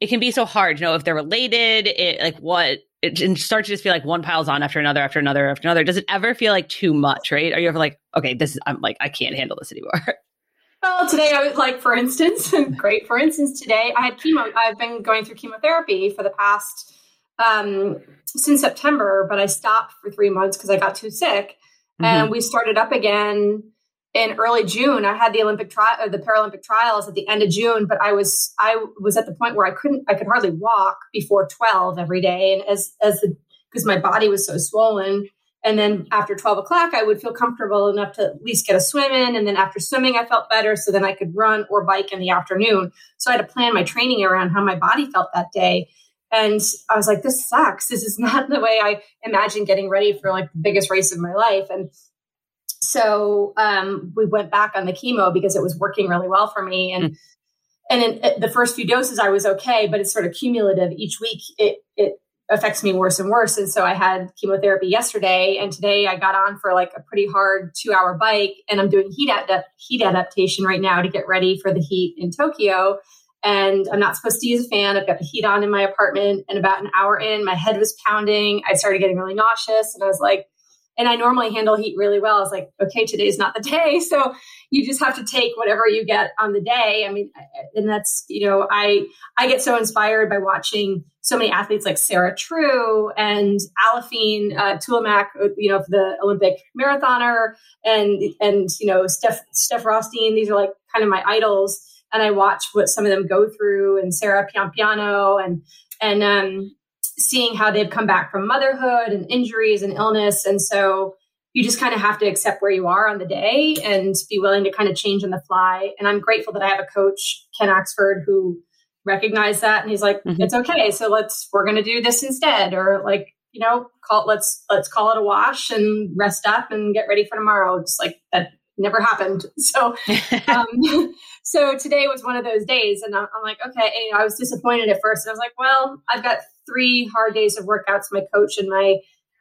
Speaker 1: it can be so hard, you know, if they're related. It like what it starts to just feel like one piles on after another, after another, after another. Does it ever feel like too much? Right? Are you ever like, okay, this is I'm like I can't handle this anymore.
Speaker 3: Well, today I was like, for instance, great. For instance, today I had chemo. I've been going through chemotherapy for the past um, since September, but I stopped for three months because I got too sick. Mm-hmm. And we started up again in early June. I had the Olympic trial, uh, the Paralympic trials at the end of June, but I was I was at the point where I couldn't, I could hardly walk before twelve every day, and as as the because my body was so swollen. And then after 12 o'clock, I would feel comfortable enough to at least get a swim in. And then after swimming, I felt better. So then I could run or bike in the afternoon. So I had to plan my training around how my body felt that day. And I was like, this sucks. This is not the way I imagined getting ready for like the biggest race of my life. And so um, we went back on the chemo because it was working really well for me. And mm. and in the first few doses, I was okay, but it's sort of cumulative. Each week, it it affects me worse and worse. And so I had chemotherapy yesterday, and today I got on for like a pretty hard two hour bike, and I'm doing heat ad- heat adaptation right now to get ready for the heat in Tokyo and I'm not supposed to use a fan. I've got the heat on in my apartment. And about an hour in, my head was pounding. I started getting really nauseous. And I was like, and I normally handle heat really well. I was like, okay, today's not the day. So you just have to take whatever you get on the day. I mean, and that's, you know, I, I get so inspired by watching so many athletes like Sarah True and Aliphine uh, Tuliamuk, you know, the Olympic marathoner and, and, you know, Steph, Steph Rothstein. These are like kind of my idols and I watch what some of them go through and Sarah Piampiano and and um, seeing how they've come back from motherhood and injuries and illness. And so you just kind of have to accept where you are on the day and be willing to kind of change on the fly. And I'm grateful that I have a coach, Ken Oxford, who recognized that and he's like, mm-hmm. it's okay. So let's, we're going to do this instead. Or like, you know, call let's let's call it a wash and rest up and get ready for tomorrow. Just like that never happened. So, um, so today was one of those days, and I'm, I'm like, okay. And, you know, I was disappointed at first, and I was like, well, I've got three hard days of workouts. My coach and my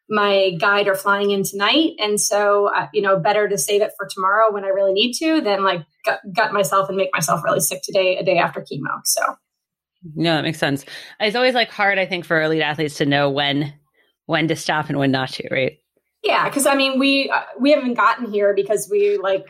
Speaker 3: my guide are flying in tonight, and so uh, you know, better to save it for tomorrow when I really need to than like gut, gut myself and make myself really sick today, a day after chemo. So.
Speaker 1: No, that makes sense. It's always like hard, I think, for elite athletes to know when when to stop and when not to, right?
Speaker 3: Yeah, because I mean, we uh, we haven't gotten here because we like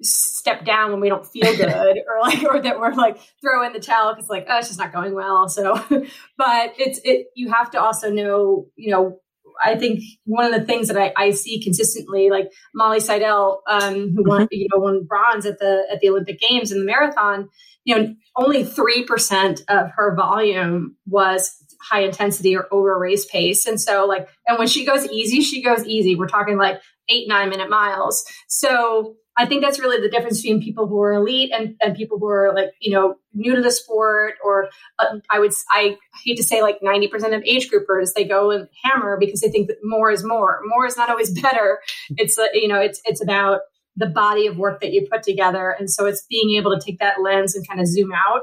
Speaker 3: step down when we don't feel good, or like, or that we're like throw in the towel because like, oh, it's just not going well. So, but it's it. You have to also know, you know. I think one of the things that I, I see consistently, like Molly Seidel, um, who won, mm-hmm. you know, won bronze at the at the Olympic Games in the marathon, you know, only three percent of her volume was high intensity or over race pace. And so like, and when she goes easy, she goes easy. We're talking like eight, nine minute miles. So I think that's really the difference between people who are elite and, and people who are like, you know, new to the sport, or uh, I would, I hate to say like 90% of age groupers, they go and hammer because they think that more is more. More is not always better. It's, uh, you know, it's, it's about the body of work that you put together. And so it's being able to take that lens and kind of zoom out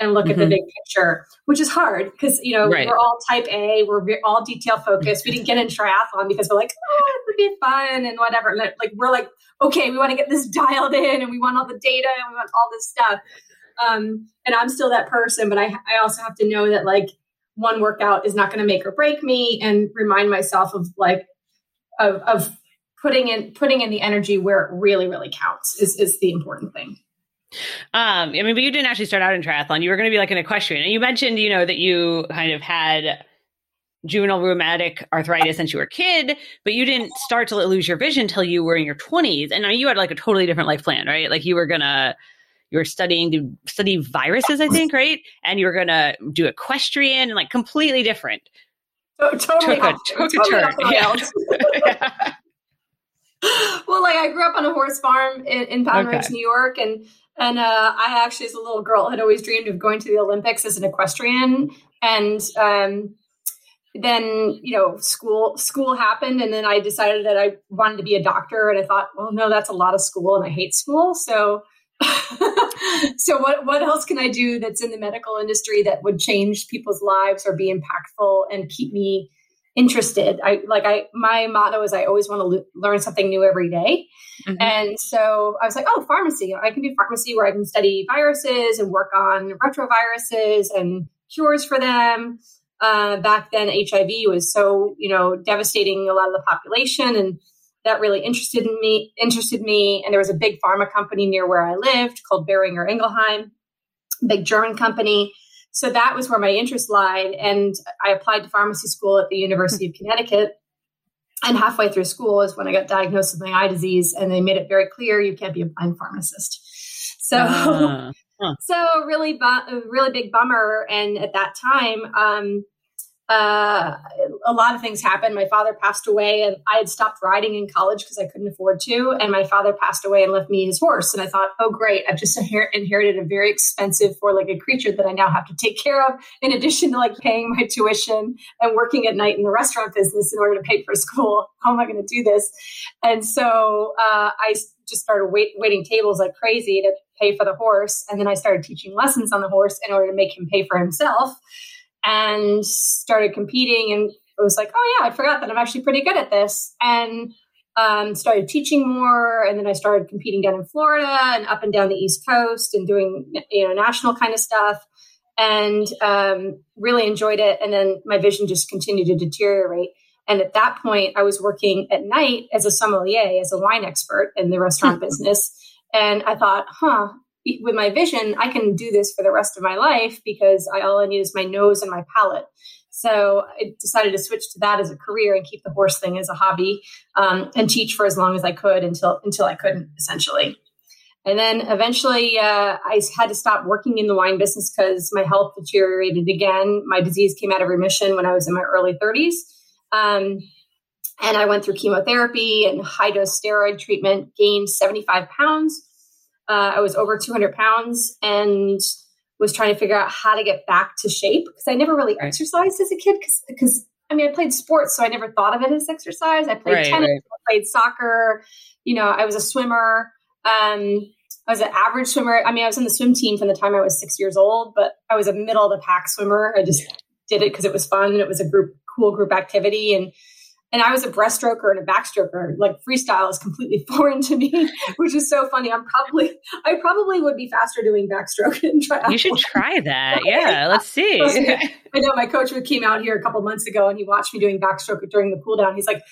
Speaker 3: and look mm-hmm. at the mm-hmm. big picture, which is hard because you know right. we're all type A, we're all detail focused. We didn't get in triathlon because we're like, oh, it would be fun and whatever. And like we're like, okay, we want to get this dialed in, and we want all the data, and we want all this stuff. Um, and I'm still that person, but I I also have to know that like one workout is not going to make or break me, and remind myself of like of of putting in putting in the energy where it really really counts is is the important thing.
Speaker 1: Um, I mean, but you didn't actually start out in triathlon. You were going to be like an equestrian, and you mentioned, you know, that you kind of had juvenile rheumatic arthritis since you were a kid, but you didn't start to lose your vision until you were in your twenties. And mean, you had like a totally different life plan, right? Like you were gonna, you were studying to study viruses, I think, right? And you were gonna do equestrian and like completely different.
Speaker 3: Oh, totally, took a, took totally turn. Yeah. yeah. well, like I grew up on a horse farm in, in okay. Ridge, New York, and and uh, I actually, as a little girl, had always dreamed of going to the Olympics as an equestrian. And um, then, you know, school school happened, and then I decided that I wanted to be a doctor. And I thought, well, no, that's a lot of school, and I hate school. So, so what what else can I do that's in the medical industry that would change people's lives or be impactful and keep me interested. I like I my motto is I always want to learn something new every day. Mm-hmm. And so I was like, oh, pharmacy. I can do pharmacy where I can study viruses and work on retroviruses and cures for them. Uh, back then, HIV was so you know devastating a lot of the population, and that really interested in me. Interested me, and there was a big pharma company near where I lived called Boehringer Ingelheim, big German company so that was where my interest lied. And I applied to pharmacy school at the University of Connecticut. And halfway through school is when I got diagnosed with my eye disease, and they made it very clear you can't be a blind pharmacist. So, uh, huh. so really, bu- really big bummer. And at that time, um, uh, a lot of things happened. My father passed away, and I had stopped riding in college because I couldn't afford to. And my father passed away and left me his horse. And I thought, oh, great! I've just inher- inherited a very expensive four-legged creature that I now have to take care of, in addition to like paying my tuition and working at night in the restaurant business in order to pay for school. How am I going to do this? And so uh, I just started wait- waiting tables like crazy to pay for the horse, and then I started teaching lessons on the horse in order to make him pay for himself and started competing and it was like, oh yeah, I forgot that I'm actually pretty good at this. And um, started teaching more, and then I started competing down in Florida and up and down the East Coast and doing you know national kind of stuff, and um, really enjoyed it. And then my vision just continued to deteriorate. And at that point, I was working at night as a sommelier, as a wine expert in the restaurant business. And I thought, huh, with my vision, I can do this for the rest of my life because I, all I need is my nose and my palate. So I decided to switch to that as a career and keep the horse thing as a hobby um, and teach for as long as I could until until I couldn't essentially. And then eventually, uh, I had to stop working in the wine business because my health deteriorated again. My disease came out of remission when I was in my early 30s. Um, and I went through chemotherapy and high dose steroid treatment, gained 75 pounds uh, I was over 200 pounds and was trying to figure out how to get back to shape because I never really right. exercised as a kid because I mean, I played sports, so I never thought of it as exercise. I played right, tennis, right. I played soccer. You know, I was a swimmer. Um, I was an average swimmer. I mean, I was in the swim team from the time I was six years old, but I was a middle of the pack swimmer. I just did it because it was fun and it was a group, cool group activity. And and I was a breaststroker and a backstroker. Like freestyle is completely foreign to me, which is so funny. I'm probably, I probably would be faster doing backstroke and
Speaker 1: triathlon. You should try that. Yeah, let's see.
Speaker 3: I know my coach came out here a couple months ago and he watched me doing backstroke during the cool down. He's like,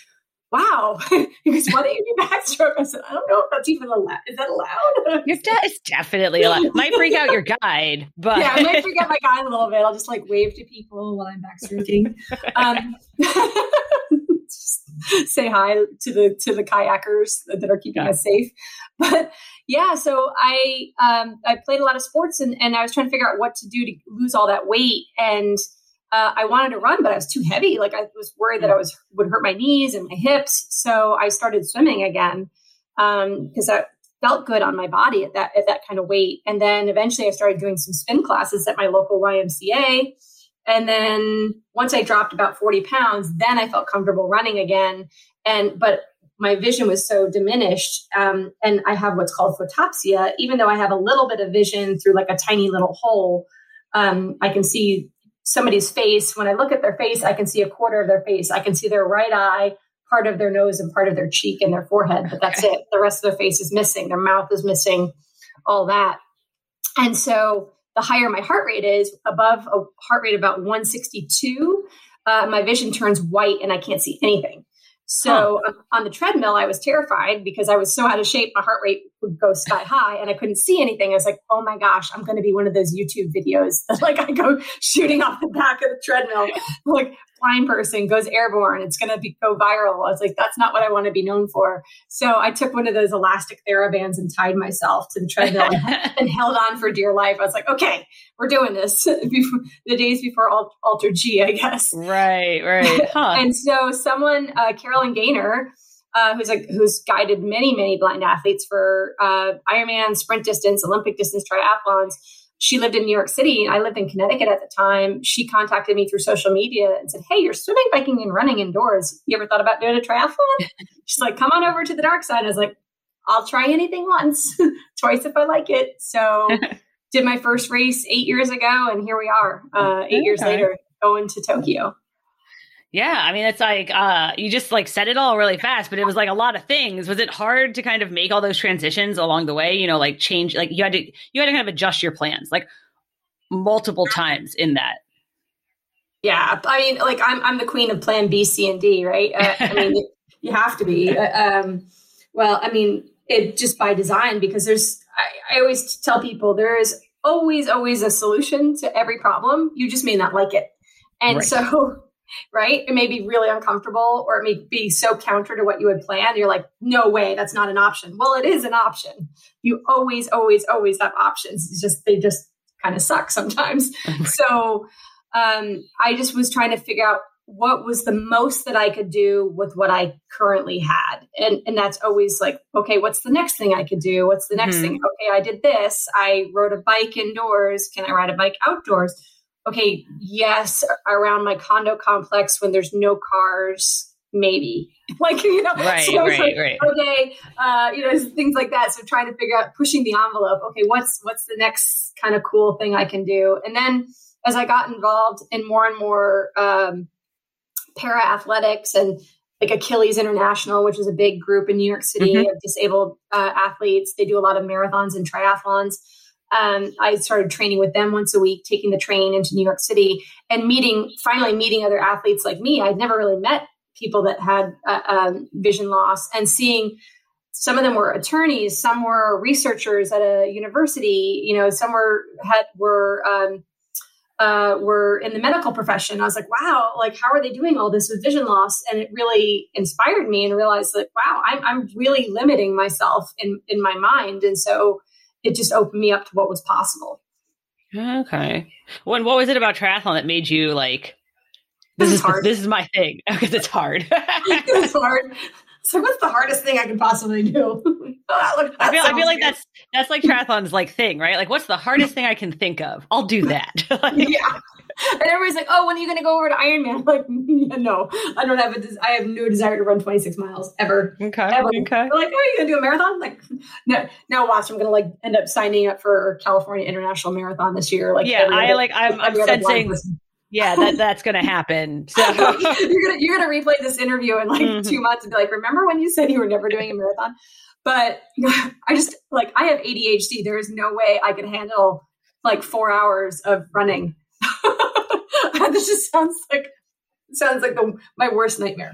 Speaker 3: wow. he goes, why don't you do backstroke? I said, I don't know if that's even allowed. Is that allowed?
Speaker 1: Your de- it's definitely allowed. Might freak out your guide, but
Speaker 3: yeah, I might freak out my guide a little bit. I'll just like wave to people while I'm backstroking. Um, say hi to the to the kayakers that are keeping yeah. us safe. But yeah, so I um, I played a lot of sports and, and I was trying to figure out what to do to lose all that weight and uh, I wanted to run, but I was too heavy. Like I was worried that I was would hurt my knees and my hips. So I started swimming again because um, that felt good on my body at that at that kind of weight. And then eventually I started doing some spin classes at my local YMCA. And then once I dropped about 40 pounds, then I felt comfortable running again. And but my vision was so diminished. Um, and I have what's called photopsia. Even though I have a little bit of vision through like a tiny little hole, um, I can see somebody's face. When I look at their face, I can see a quarter of their face. I can see their right eye, part of their nose, and part of their cheek and their forehead, but that's okay. it. The rest of their face is missing. Their mouth is missing, all that. And so the higher my heart rate is, above a heart rate about 162, uh, my vision turns white and I can't see anything. So huh. on the treadmill, I was terrified because I was so out of shape. My heart rate would go sky high and I couldn't see anything. I was like, oh my gosh, I'm going to be one of those YouTube videos that like I go shooting off the back of the treadmill, like blind person goes airborne. It's going to be go viral. I was like, that's not what I want to be known for. So I took one of those elastic therabands and tied myself to the treadmill and, held on for dear life. I was like, okay, we're doing this before, the days before AlterG, I guess.
Speaker 1: Right, right.
Speaker 3: Huh. and so someone, uh, Carolyn Gaynor, uh, who's a, who's guided many many blind athletes for uh, Ironman, sprint distance, Olympic distance triathlons she lived in New York City I lived in Connecticut at the time. She contacted me through social media and said, Hey, you're swimming, biking, and running indoors. You ever thought about doing a triathlon? She's like, Come on over to the dark side. I was like, I'll try anything once, twice if I like it. So did my first race eight years ago and here we are, uh, eight okay. years later, going to Tokyo.
Speaker 1: Yeah, I mean it's like uh you just like said it all really fast, but it was like a lot of things. Was it hard to kind of make all those transitions along the way, you know, like change like you had to you had to kind of adjust your plans like multiple times in that.
Speaker 3: Yeah, I mean like I'm I'm the queen of plan B, C and D, right? Uh, I mean you have to be. Uh, um well, I mean it just by design because there's I, I always tell people there is always always a solution to every problem. You just may not like it. And right. so right? It may be really uncomfortable or it may be so counter to what you had planned. You're like, no way, that's not an option. Well, it is an option. You always, always, always have options. It's just, they just kind of suck sometimes. so um, I just was trying to figure out what was the most that I could do with what I currently had. And, and that's always like, okay, what's the next thing I could do? What's the next mm-hmm. thing? Okay, I did this. I rode a bike indoors. Can I ride a bike outdoors? Okay, yes, around my condo complex when there's no cars, maybe. Like, you know,
Speaker 1: right, so right, like, right.
Speaker 3: okay, uh, you know, things like that. So trying to figure out pushing the envelope. Okay, what's what's the next kind of cool thing I can do? And then as I got involved in more and more um, para athletics and like Achilles International, which is a big group in New York City mm-hmm. of disabled uh, athletes. They do a lot of marathons and triathlons um, I started training with them once a week, taking the train into New York City and meeting, finally meeting other athletes like me. I'd never really met people that had uh, um, vision loss and seeing some of them were attorneys, some were researchers at a university, you know, some were had were um, uh, were in the medical profession. I was like, wow, like how are they doing all this with vision loss? And it really inspired me and realized that wow, I'm I'm really limiting myself in in my mind, and so it just opened me up to what was possible.
Speaker 1: Okay. When what was it about triathlon that made you like this is hard. this is my thing because it's hard.
Speaker 3: it's hard. So what's the hardest thing I can possibly do?
Speaker 1: oh, I feel I feel like that's that's like triathlon's like thing, right? Like what's the hardest thing I can think of? I'll do that.
Speaker 3: yeah. and everybody's like, "Oh, when are you going to go over to Ironman?" I'm like, yeah, no, I don't have a. Des- I have no desire to run 26 miles ever.
Speaker 1: Okay.
Speaker 3: Ever.
Speaker 1: Okay.
Speaker 3: They're like, "Oh, are you going to do a marathon?" Like, no. Now watch, I'm going to like end up signing up for California International Marathon this year. Like,
Speaker 1: yeah, I
Speaker 3: other,
Speaker 1: like. I'm, I'm sensing. Yeah, that that's going to happen. So
Speaker 3: you're gonna you're gonna replay this interview in like mm-hmm. two months and be like, "Remember when you said you were never doing a marathon?" But I just like I have ADHD. There is no way I could handle like four hours of running. this just sounds like sounds like the, my worst nightmare.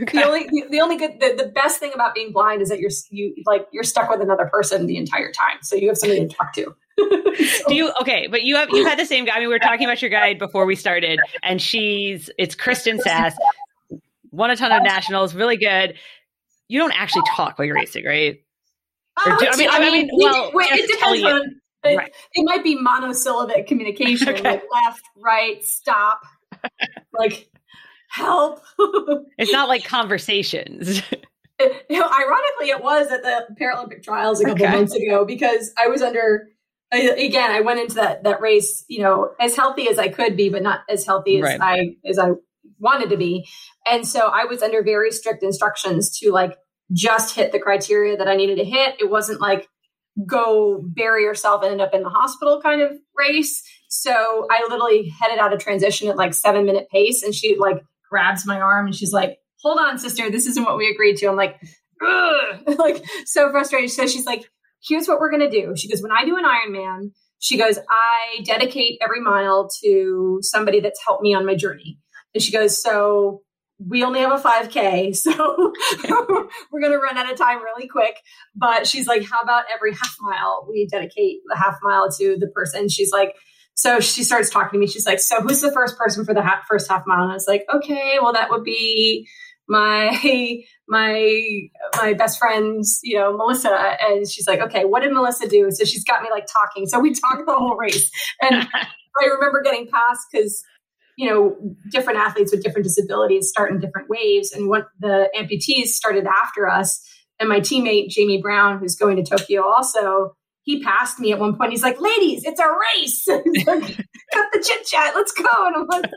Speaker 3: Okay. The only the, the only good the, the best thing about being blind is that you're you like you're stuck with another person the entire time, so you have somebody to talk to.
Speaker 1: Do you okay? But you have you had the same guy. I mean, we were talking about your guide before we started, and she's it's Kirsten Sass, won a ton of nationals, really good. You don't actually talk while you're racing, right?
Speaker 3: Do, I mean, I mean, I mean well, wait, it depends on it, right. it might be monosyllabic communication, okay. like left, right, stop, like help.
Speaker 1: it's not like conversations.
Speaker 3: It, you know, ironically, it was at the Paralympic trials a couple okay. months ago because I was under. Again, I went into that that race, you know, as healthy as I could be, but not as healthy as right. I as I wanted to be, and so I was under very strict instructions to like just hit the criteria that I needed to hit. It wasn't like go bury yourself and end up in the hospital kind of race. So I literally headed out of transition at like seven minute pace and she like grabs my arm and she's like, hold on, sister, this isn't what we agreed to. I'm like, like so frustrated. So she's like, here's what we're going to do. She goes, when I do an Ironman, she goes, I dedicate every mile to somebody that's helped me on my journey. And she goes, so we only have a 5K, so we're going to run out of time really quick. But she's like, how about every half mile we dedicate the half mile to the person? She's like, so she starts talking to me. She's like, so who's the first person for the half, first half mile? And I was like, okay, well, that would be my my my best friend's you know melissa and she's like okay what did melissa do so she's got me like talking so we talked the whole race and i remember getting past because you know, different athletes with different disabilities start in different waves. And what the amputees started after us. And my teammate, Jamie Brown, who's going to Tokyo also, he passed me at one point. He's like, ladies, it's a race. Cut the chit chat. Let's go. And I'm like,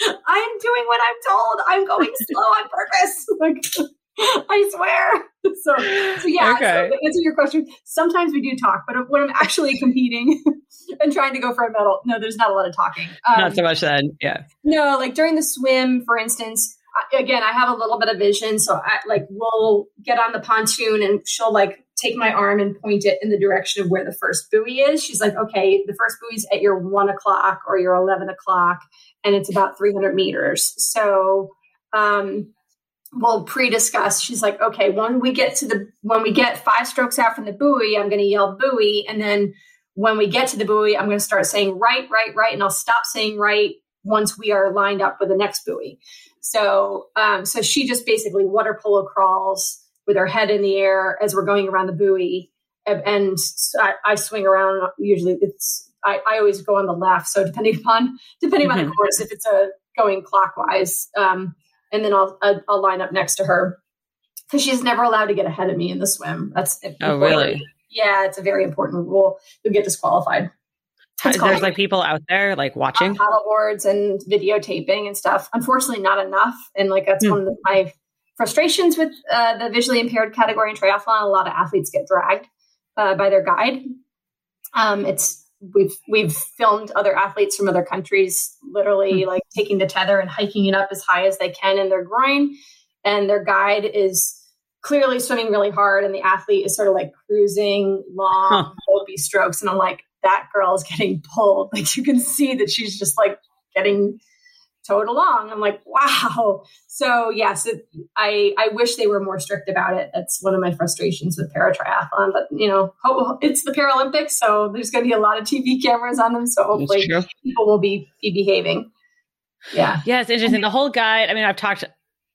Speaker 3: I'm doing what I'm told. I'm going slow on purpose. Like, I swear. So, so yeah, okay. so to answer your question, sometimes we do talk, but when I'm actually competing and trying to go for a medal, no, there's not a lot of talking.
Speaker 1: Um, not so much then, yeah.
Speaker 3: No, like during the swim, for instance, again, I have a little bit of vision, so I like we'll get on the pontoon and she'll like take my arm and point it in the direction of where the first buoy is. She's like, okay, the first buoy's at your one o'clock or your eleven o'clock, and it's about 300 meters. So um, we'll pre-discuss. She's like, okay, when we get to the when we get five strokes out from the buoy, I'm going to yell buoy, and then when we get to the buoy, I'm going to start saying right, right, right, and I'll stop saying right once we are lined up with the next buoy. So, um, so she just basically water polo crawls with her head in the air as we're going around the buoy, and, I, I, swing around. Usually, it's I, I, always go on the left. So depending upon depending mm-hmm. on the course, if it's a going clockwise. Um, and then I'll I'll, I'll line up next to her because she's never allowed to get ahead of me in the swim. That's
Speaker 1: oh really?
Speaker 3: Yeah, it's a very important rule. You'll get disqualified.
Speaker 1: There's like people out there like watching
Speaker 3: paddle boards and videotaping and stuff. Unfortunately, not enough. And like that's mm. one of my frustrations with uh, the visually impaired category in triathlon. A lot of athletes get dragged uh, by their guide. Um, it's we've we've filmed other athletes from other countries literally mm-hmm. like taking the tether and hiking it up as high as they can in their groin and their guide is clearly swimming really hard and the athlete is sort of like cruising long huh. strokes and i'm like that girl is getting pulled like you can see that she's just like getting towed along. I'm like, wow. So yes, it, I I wish they were more strict about it. That's one of my frustrations with para triathlon. But you know, it's the Paralympics, so there's going to be a lot of TV cameras on them. So hopefully, people will be be behaving. Yeah,
Speaker 1: yeah, it's interesting. The whole guide. I mean, I've talked.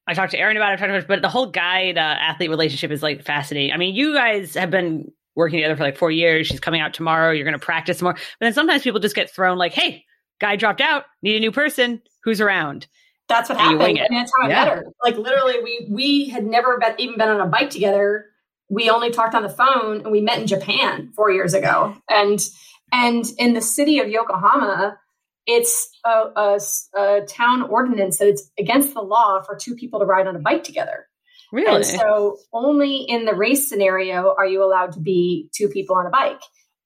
Speaker 1: I talked to Erin about it, talked about it, but the whole guide uh, athlete relationship is like fascinating. I mean, you guys have been working together for like four years. She's coming out tomorrow. You're going to practice more. But then sometimes people just get thrown like, hey, guy dropped out, need a new person who's around.
Speaker 3: That's what happened. And that's how yeah. I met her. Like literally, we we had never been, even been on a bike together. We only talked on the phone, and we met in Japan four years ago. And and in the city of Yokohama, it's a, a, a, town ordinance that it's against the law for two people to ride on a bike together.
Speaker 1: Really?
Speaker 3: And so only in the race scenario are you allowed to be two people on a bike.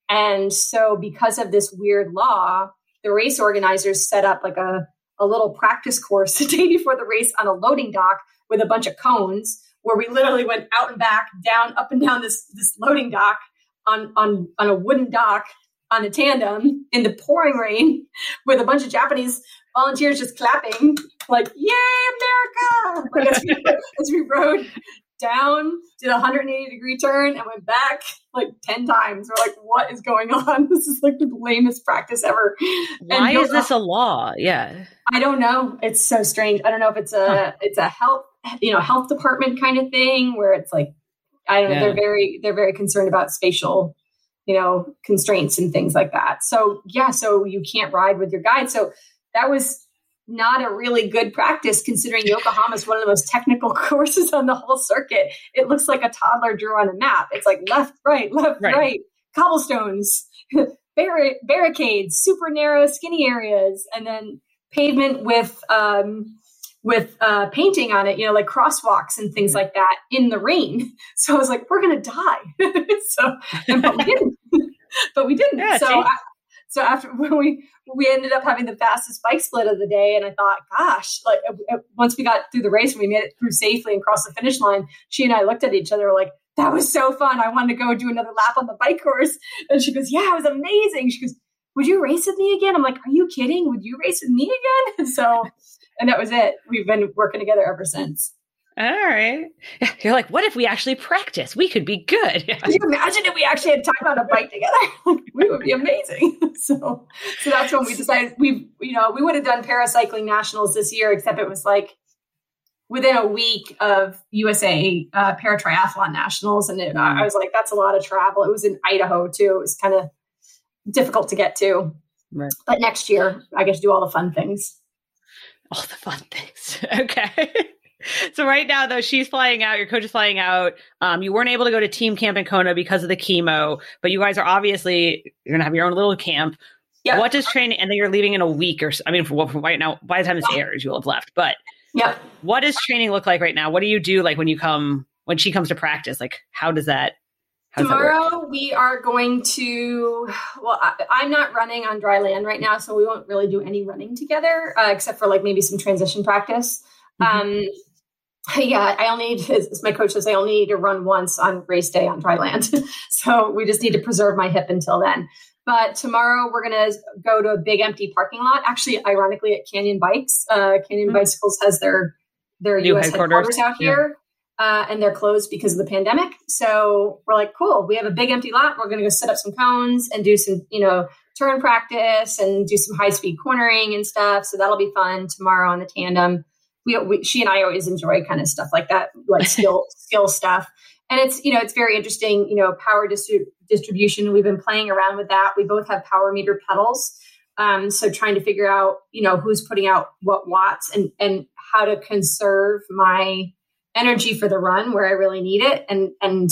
Speaker 3: And so because of this weird law, the race organizers set up like a, a little practice course the day before the race on a loading dock with a bunch of cones where we literally went out and back, down, up and down this, this loading dock on, on, on a wooden dock on a tandem in the pouring rain with a bunch of Japanese volunteers just clapping, like, Yay, America! Like as, we, as we rode down, did a 180 degree turn, and went back like 10 times. We're like, what is going on? This is like the lamest practice ever.
Speaker 1: Why is this a law? Yeah.
Speaker 3: I don't know. It's so strange. I don't know if it's a huh. it's a health, you know, health department kind of thing where it's like I don't know, yeah. they're very they're very concerned about spatial you know, constraints and things like that. So, yeah, so you can't ride with your guide. So, that was not a really good practice considering Yokohama is one of the most technical courses on the whole circuit. It looks like a toddler drew on a map. It's like left, right, left, right, right cobblestones, bar- barricades, super narrow, skinny areas, and then pavement with um, with uh, painting on it, you know, like crosswalks and things like that in the rain. So I was like, we're gonna die. so, but we didn't. but we didn't. Yeah, so, I, so after when we we ended up having the fastest bike split of the day, and I thought, gosh, like once we got through the race and we made it through safely and crossed the finish line, she and I looked at each other like. That was so fun. I wanted to go do another lap on the bike course. And she goes, Yeah, it was amazing. She goes, Would you race with me again? I'm like, Are you kidding? Would you race with me again? And So and that was it. We've been working together ever since.
Speaker 1: All right. You're like, what if we actually practice? We could be good.
Speaker 3: Can you imagine if we actually had time on a bike together? we would be amazing. so, so that's when we decided we, you know, we would have done paracycling nationals this year, except it was like within a week of USA uh, para triathlon nationals, and it. I was like, that's a lot of travel. It was in Idaho too. It was kind of difficult to get to. Right. But next year, I get to do all the fun things
Speaker 1: all the fun things. okay. so right now though she's flying out your coach is flying out um, you weren't able to go to team camp in kona because of the chemo but you guys are obviously you're gonna have your own little camp yep. what does training and then you're leaving in a week or so i mean for, for right now by the time this airs you'll have left but
Speaker 3: yeah
Speaker 1: what does training look like right now what do you do like when you come when she comes to practice like how does that
Speaker 3: Tomorrow we are going to. Well, I, am not running on dry land right now, so we won't really do any running together, uh, except for like maybe some transition practice. Mm-hmm. Um, yeah, I only need, as my coach says, I only need to run once on race day on dry land. so we just need to preserve my hip until then. But tomorrow we're going to go to a big empty parking lot. Actually, ironically, at Canyon Bikes, uh, Canyon mm-hmm. Bicycles has their their New US headquarters, headquarters out here. Yeah uh, and they're closed because of the pandemic. So we're like, cool, we have a big empty lot. We're going to go set up some cones and do some, you know, turn practice and do some high speed cornering and stuff. So that'll be fun tomorrow on the tandem. We, we she and I always enjoy kind of stuff like that, like skill skill stuff. And it's you know it's very interesting. You know, power distri- distribution. We've been playing around with that. We both have power meter pedals. Um, so trying to figure out you know who's putting out what watts and and how to conserve my energy for the run where I really need it. And and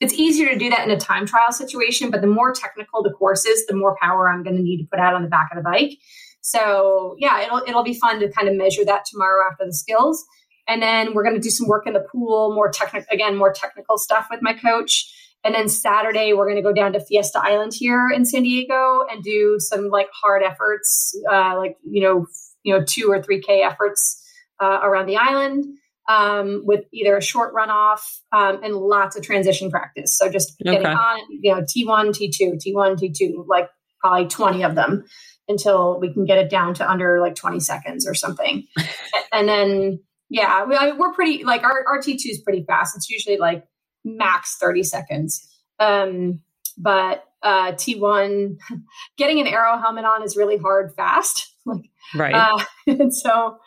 Speaker 3: it's easier to do that in a time trial situation, but the more technical the course is, the more power I'm going to need to put out on the back of the bike. So yeah, it'll it'll be fun to kind of measure that tomorrow after the skills. And then we're going to do some work in the pool, more technical again, more technical stuff with my coach. And then Saturday we're going to go down to Fiesta Island here in San Diego and do some like hard efforts, uh, like you know, you know, two or three k efforts uh, around the island um, with either a short runoff um, and lots of transition practice. So just getting okay. on, you know, T1, T2, T1, T2, like probably 20 of them until we can get it down to under like 20 seconds or something. and then, yeah, we, we're pretty, like our, our T2 is pretty fast. It's usually like max 30 seconds. Um, but uh, T1, getting an aero helmet on is really hard fast. like,
Speaker 1: right. Uh,
Speaker 3: and so,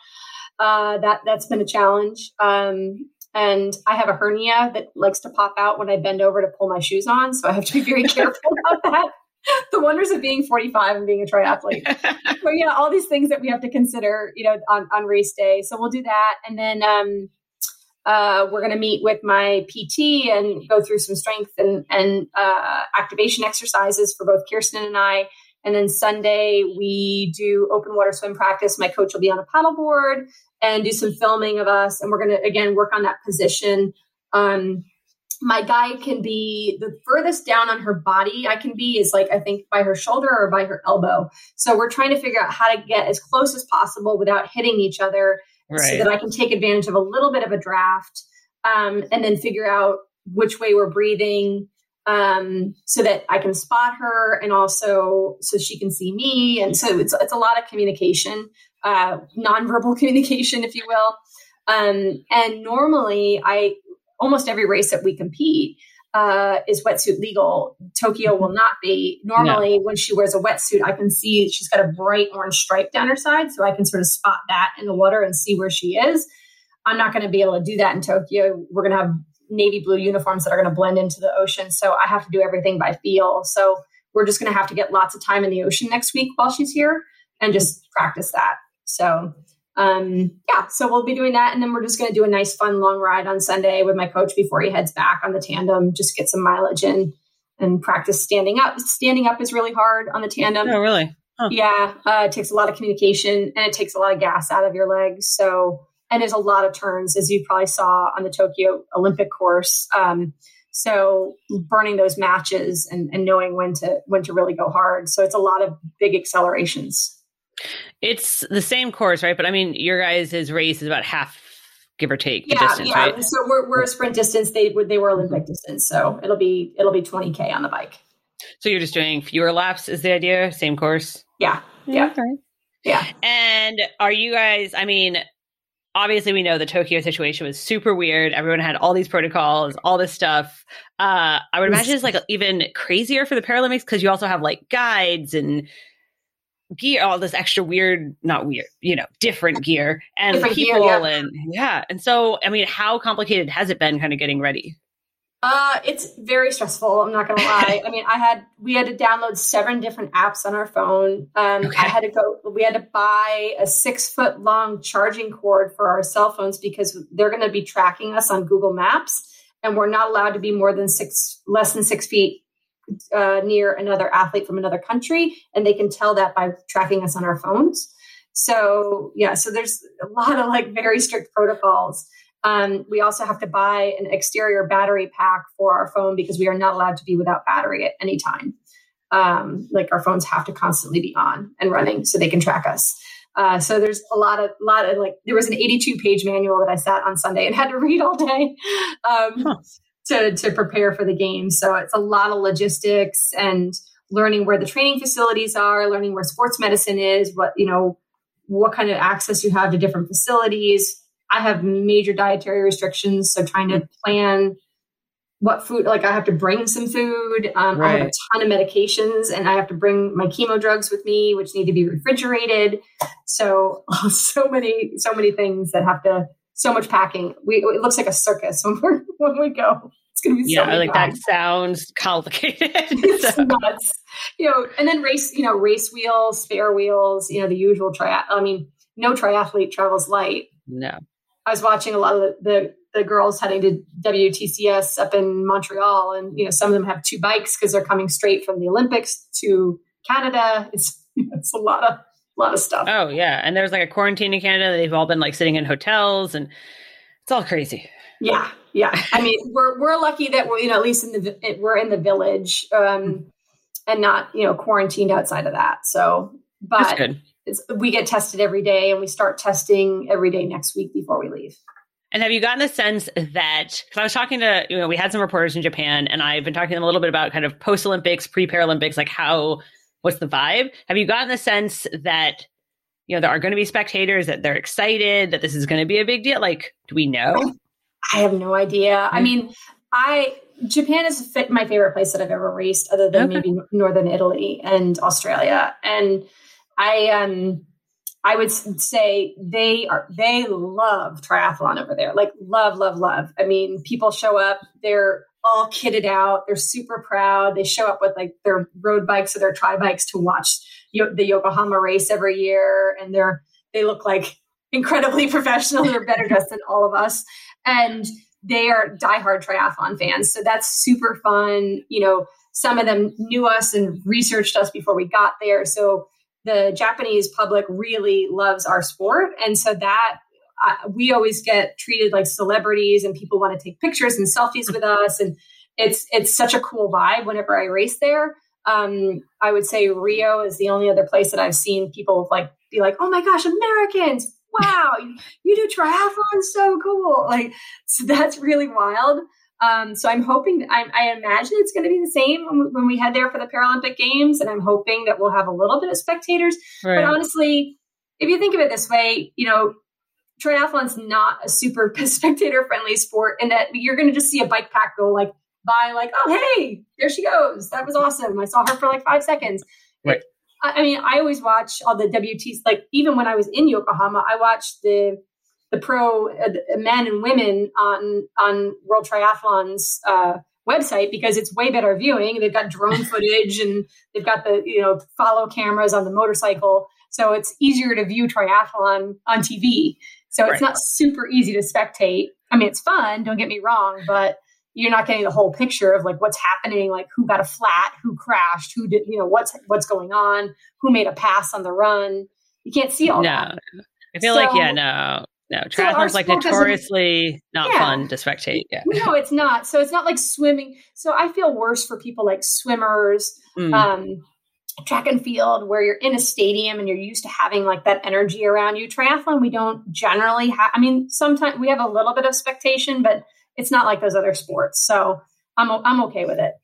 Speaker 3: uh, that that's been a challenge. Um, and I have a hernia that likes to pop out when I bend over to pull my shoes on, so I have to be very careful about that. The wonders of being 45 and being a triathlete. but yeah, all these things that we have to consider, you know, on, on race day. So we'll do that, and then um, uh, we're going to meet with my PT and go through some strength and and uh, activation exercises for both Kirsten and I And then Sunday, we do open water swim practice. My coach will be on a paddleboard and do some filming of us. And we're going to, again, work on that position. Um, my guy can be the furthest down on her body I can be is like, I think by her shoulder or by her elbow. So we're trying to figure out how to get as close as possible without hitting each other right. so that I can take advantage of a little bit of a draft um, and then figure out which way we're breathing um, so that I can spot her and also so she can see me. And so it's, it's a lot of communication, uh, nonverbal communication, if you will. Um, and normally, I almost every race that we compete uh, is wetsuit legal. Tokyo will not be. Normally, when she wears a wetsuit, I can see she's got a bright orange stripe down her side, so I can sort of spot that in the water and see where she is. I'm not going to be able to do that in Tokyo. We're going to have navy blue uniforms that are going to blend into the ocean. So I have to do everything by feel. So we're just going to have to get lots of time in the ocean next week while she's here and just practice that. So um, yeah, so we'll be doing that. And then we're just going to do a nice, fun, long ride on Sunday with my coach before he heads back on the tandem, just get some mileage in and practice standing up. Standing up is really hard on the tandem.
Speaker 1: Oh, really?
Speaker 3: Huh. Yeah, uh, it takes a lot of communication and it takes a lot of gas out of your legs. So and there's a lot of turns, as you probably saw on the Tokyo Olympic course. Um, so burning those matches and, and knowing when to when to really go hard. So it's a lot of big accelerations.
Speaker 1: It's the same course, right? But I mean, your guys' race is about half, give or take,
Speaker 3: yeah,
Speaker 1: distance,
Speaker 3: yeah.
Speaker 1: right?
Speaker 3: So we're, we're a sprint distance. They were they were Olympic distance, so it'll be it'll be 20k on the bike.
Speaker 1: So you're just doing fewer laps, is the idea? Same course?
Speaker 3: Yeah, yeah, okay. yeah.
Speaker 1: And are you guys? I mean, obviously we know the Tokyo situation was super weird. Everyone had all these protocols, all this stuff. Uh, I would imagine it's like even crazier for the Paralympics because you also have like guides and gear, all this extra weird, not weird, you know, different gear and different people gear, yeah. and yeah. And so, I mean, how complicated has it been kind of getting ready?
Speaker 3: Uh, it's very stressful. I'm not gonna lie. I mean, I had we had to download seven different apps on our phone. Um, okay. I had to go. We had to buy a six foot long charging cord for our cell phones because they're going to be tracking us on Google Maps, and we're not allowed to be more than six, less than six feet uh, near another athlete from another country, and they can tell that by tracking us on our phones. So yeah, so there's a lot of like very strict protocols. Um, we also have to buy an exterior battery pack for our phone because we are not allowed to be without battery at any time. Um, like our phones have to constantly be on and running so they can track us. Uh, so there's a lot of lot of like there was an 82 page manual that I sat on Sunday and had to read all day um, huh. To to prepare for the game. So it's a lot of logistics and learning where the training facilities are, learning where sports medicine is, what you know, what kind of access you have to different facilities, I have major dietary restrictions, so trying to plan what food like I have to bring some food. Um, right. I have a ton of medications, and I have to bring my chemo drugs with me, which need to be refrigerated. So so many so many things that have to so much packing. We it looks like a circus when we when we go. It's gonna be
Speaker 1: yeah, so like that sounds complicated. it's
Speaker 3: so. nuts. You know, and then race you know race wheels, spare wheels. You know the usual triath. I mean, no triathlete travels light.
Speaker 1: No.
Speaker 3: I was watching a lot of the, the, the girls heading to WTCS up in Montreal, and you know some of them have two bikes because they're coming straight from the Olympics to Canada. It's it's a lot of a lot of stuff.
Speaker 1: Oh yeah, and there's like a quarantine in Canada. That they've all been like sitting in hotels, and it's all crazy.
Speaker 3: Yeah, yeah. I mean, we're we're lucky that we're you know at least in the we're in the village, um, and not you know quarantined outside of that. So, but we get tested every day and we start testing every day next week before we leave.
Speaker 1: And have you gotten the sense that, because I was talking to, you know, we had some reporters in Japan and I've been talking to them a little bit about kind of post Olympics, pre Paralympics, like how, what's the vibe? Have you gotten the sense that, you know, there are going to be spectators, that they're excited, that this is going to be a big deal? Like, do we know?
Speaker 3: I have no idea. Mm-hmm. I mean, I, Japan is my favorite place that I've ever raced, other than okay. maybe Northern Italy and Australia. And I um I would say they are they love triathlon over there. Like love, love, love. I mean, people show up, they're all kitted out, they're super proud. They show up with like their road bikes or their tri bikes to watch the Yokohama race every year, and they're they look like incredibly professional. They're better dressed than all of us, and they are diehard triathlon fans. So that's super fun. You know, some of them knew us and researched us before we got there. So the Japanese public really loves our sport. And so that we always get treated like celebrities and people want to take pictures and selfies with us. And it's, it's such a cool vibe whenever I race there. Um, I would say Rio is the only other place that I've seen people like be like, "Oh my gosh, Americans! Wow, you, you do triathlon, so cool!" Like, so that's really wild. Um, so I'm hoping, I, I imagine it's going to be the same when we, when we, head there for the Paralympic Games, and I'm hoping that we'll have a little bit of spectators. Right. But honestly, if you think of it this way, you know, triathlon's not a super spectator friendly sport, and that you're going to just see a bike pack go like by, like, oh hey, there she goes, that was awesome. I saw her for like five seconds.
Speaker 1: Right.
Speaker 3: I mean, I always watch all the WTs. Like even when I was in Yokohama, I watched the the pro uh, men and women on on World Triathlon's uh, website because it's way better viewing. They've got drone footage and they've got the you know follow cameras on the motorcycle, so it's easier to view triathlon on TV. So right. it's not super easy to spectate. I mean, it's fun. Don't get me wrong, but you're not getting the whole picture of like what's happening, like who got a flat, who crashed, who did, you know, what's what's going on, who made a pass on the run. You can't see all
Speaker 1: no.
Speaker 3: that.
Speaker 1: I feel so, like yeah, no, no. Triathlon's so like notoriously not yeah. fun to spectate. Yeah.
Speaker 3: No, it's not. So it's not like swimming. So I feel worse for people like swimmers, mm. um, track and field, where you're in a stadium and you're used to having like that energy around you. Triathlon, we don't generally have. I mean, sometimes we have a little bit of spectation, but it's not like those other sports. So I'm I'm okay with it.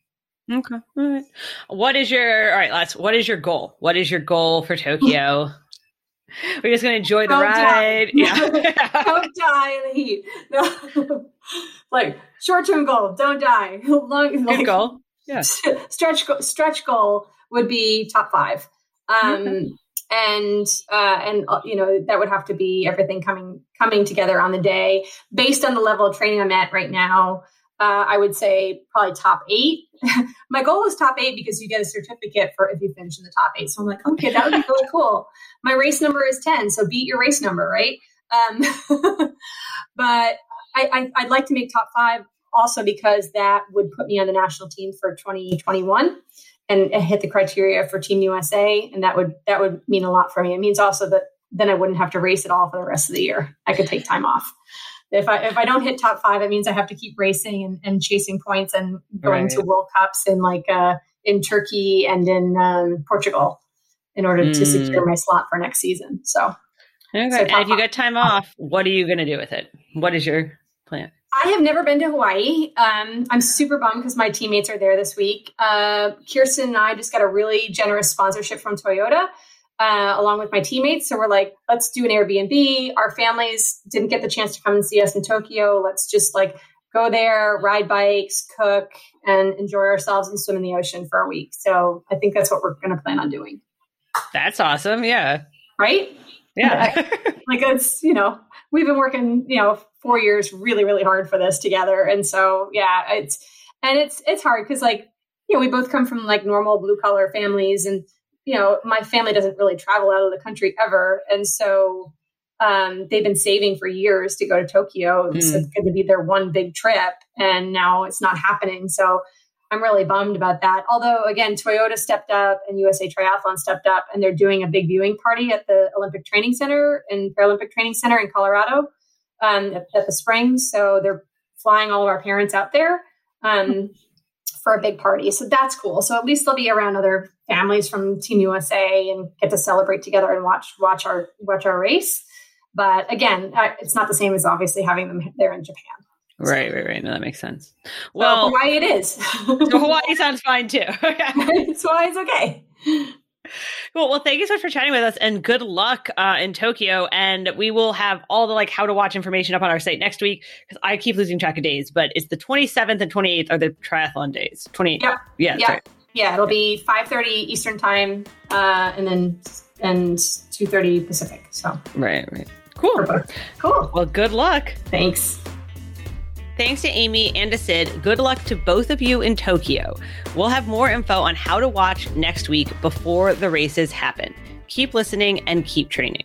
Speaker 1: Okay. All right. What is your all right, let's what is your goal? What is your goal for Tokyo? We're just gonna enjoy the Don't ride. Die.
Speaker 3: Yeah. don't die in the heat. No. like short term goal, don't die.
Speaker 1: Long like, goal. Yeah.
Speaker 3: Stretch stretch goal would be top five. Um okay and uh, and uh, you know that would have to be everything coming coming together on the day based on the level of training I'm at right now. Uh, I would say probably top eight. My goal is top eight because you get a certificate for if you finish in the top eight. So I'm like, okay, that would be really cool. My race number is ten, so beat your race number, right? Um, but I, I, would like to make top five also because that would put me on the national team for 2021 and hit the criteria for Team USA, and that would that would mean a lot for me. It means also that then I wouldn't have to race at all for the rest of the year. I could take time off. If I if I don't hit top five, it means I have to keep racing and, and chasing points and going right. to World Cups in like uh, in Turkey and in um, Portugal in order mm. to secure my slot for next season. So,
Speaker 1: okay. so and if you get time off, what are you going to do with it? What is your plan?
Speaker 3: I have never been to Hawaii. Um, I'm super bummed because my teammates are there this week. Uh, Kirsten and I just got a really generous sponsorship from Toyota, uh, along with my teammates. So we're like, let's do an Airbnb. Our families didn't get the chance to come and see us in Tokyo. Let's just like go there, ride bikes, cook, and enjoy ourselves and swim in the ocean for a week. So I think that's what we're going to plan on doing.
Speaker 1: That's awesome. Yeah.
Speaker 3: Right?
Speaker 1: Yeah.
Speaker 3: like it's, you know, we've been working, you know, four years really, really hard for this together. And so, yeah, it's, and it's, it's hard because like, you know, we both come from like normal blue collar families and, you know, my family doesn't really travel out of the country ever. And so, um, they've been saving for years to go to Tokyo. Mm. It's going to be their one big trip. And now it's not happening. So, I'm really bummed about that. Although, again, Toyota stepped up and USA Triathlon stepped up, and they're doing a big viewing party at the Olympic Training Center and Paralympic Training Center in Colorado um, at, at, the Springs. So they're flying all of our parents out there um, for a big party. So that's cool. So at least they'll be around other families from Team USA and get to celebrate together and watch watch our watch our race. But again, it's not the same as obviously having them there in Japan.
Speaker 1: Right, right, right. No, that makes sense. Well,
Speaker 3: Hawaii it is.
Speaker 1: Hawaii sounds fine too.
Speaker 3: That's why it's okay.
Speaker 1: Cool. Well, thank you so much for chatting with us, and good luck uh, in Tokyo. And we will have all the like how to watch information up on our site next week because I keep losing track of days. But it's the 27th and 28th are the triathlon days. 28.
Speaker 3: Yeah.
Speaker 1: Yeah.
Speaker 3: Yeah. Right. Yeah. It'll be 5:30 Eastern time, uh, and then and 2:30 Pacific. So.
Speaker 1: Right. Right. Cool.
Speaker 3: Cool.
Speaker 1: Well, good luck.
Speaker 3: Thanks.
Speaker 1: Thanks to Amy and to Sid. Good luck to both of you in Tokyo. We'll have more info on how to watch next week before the races happen. Keep listening and keep training.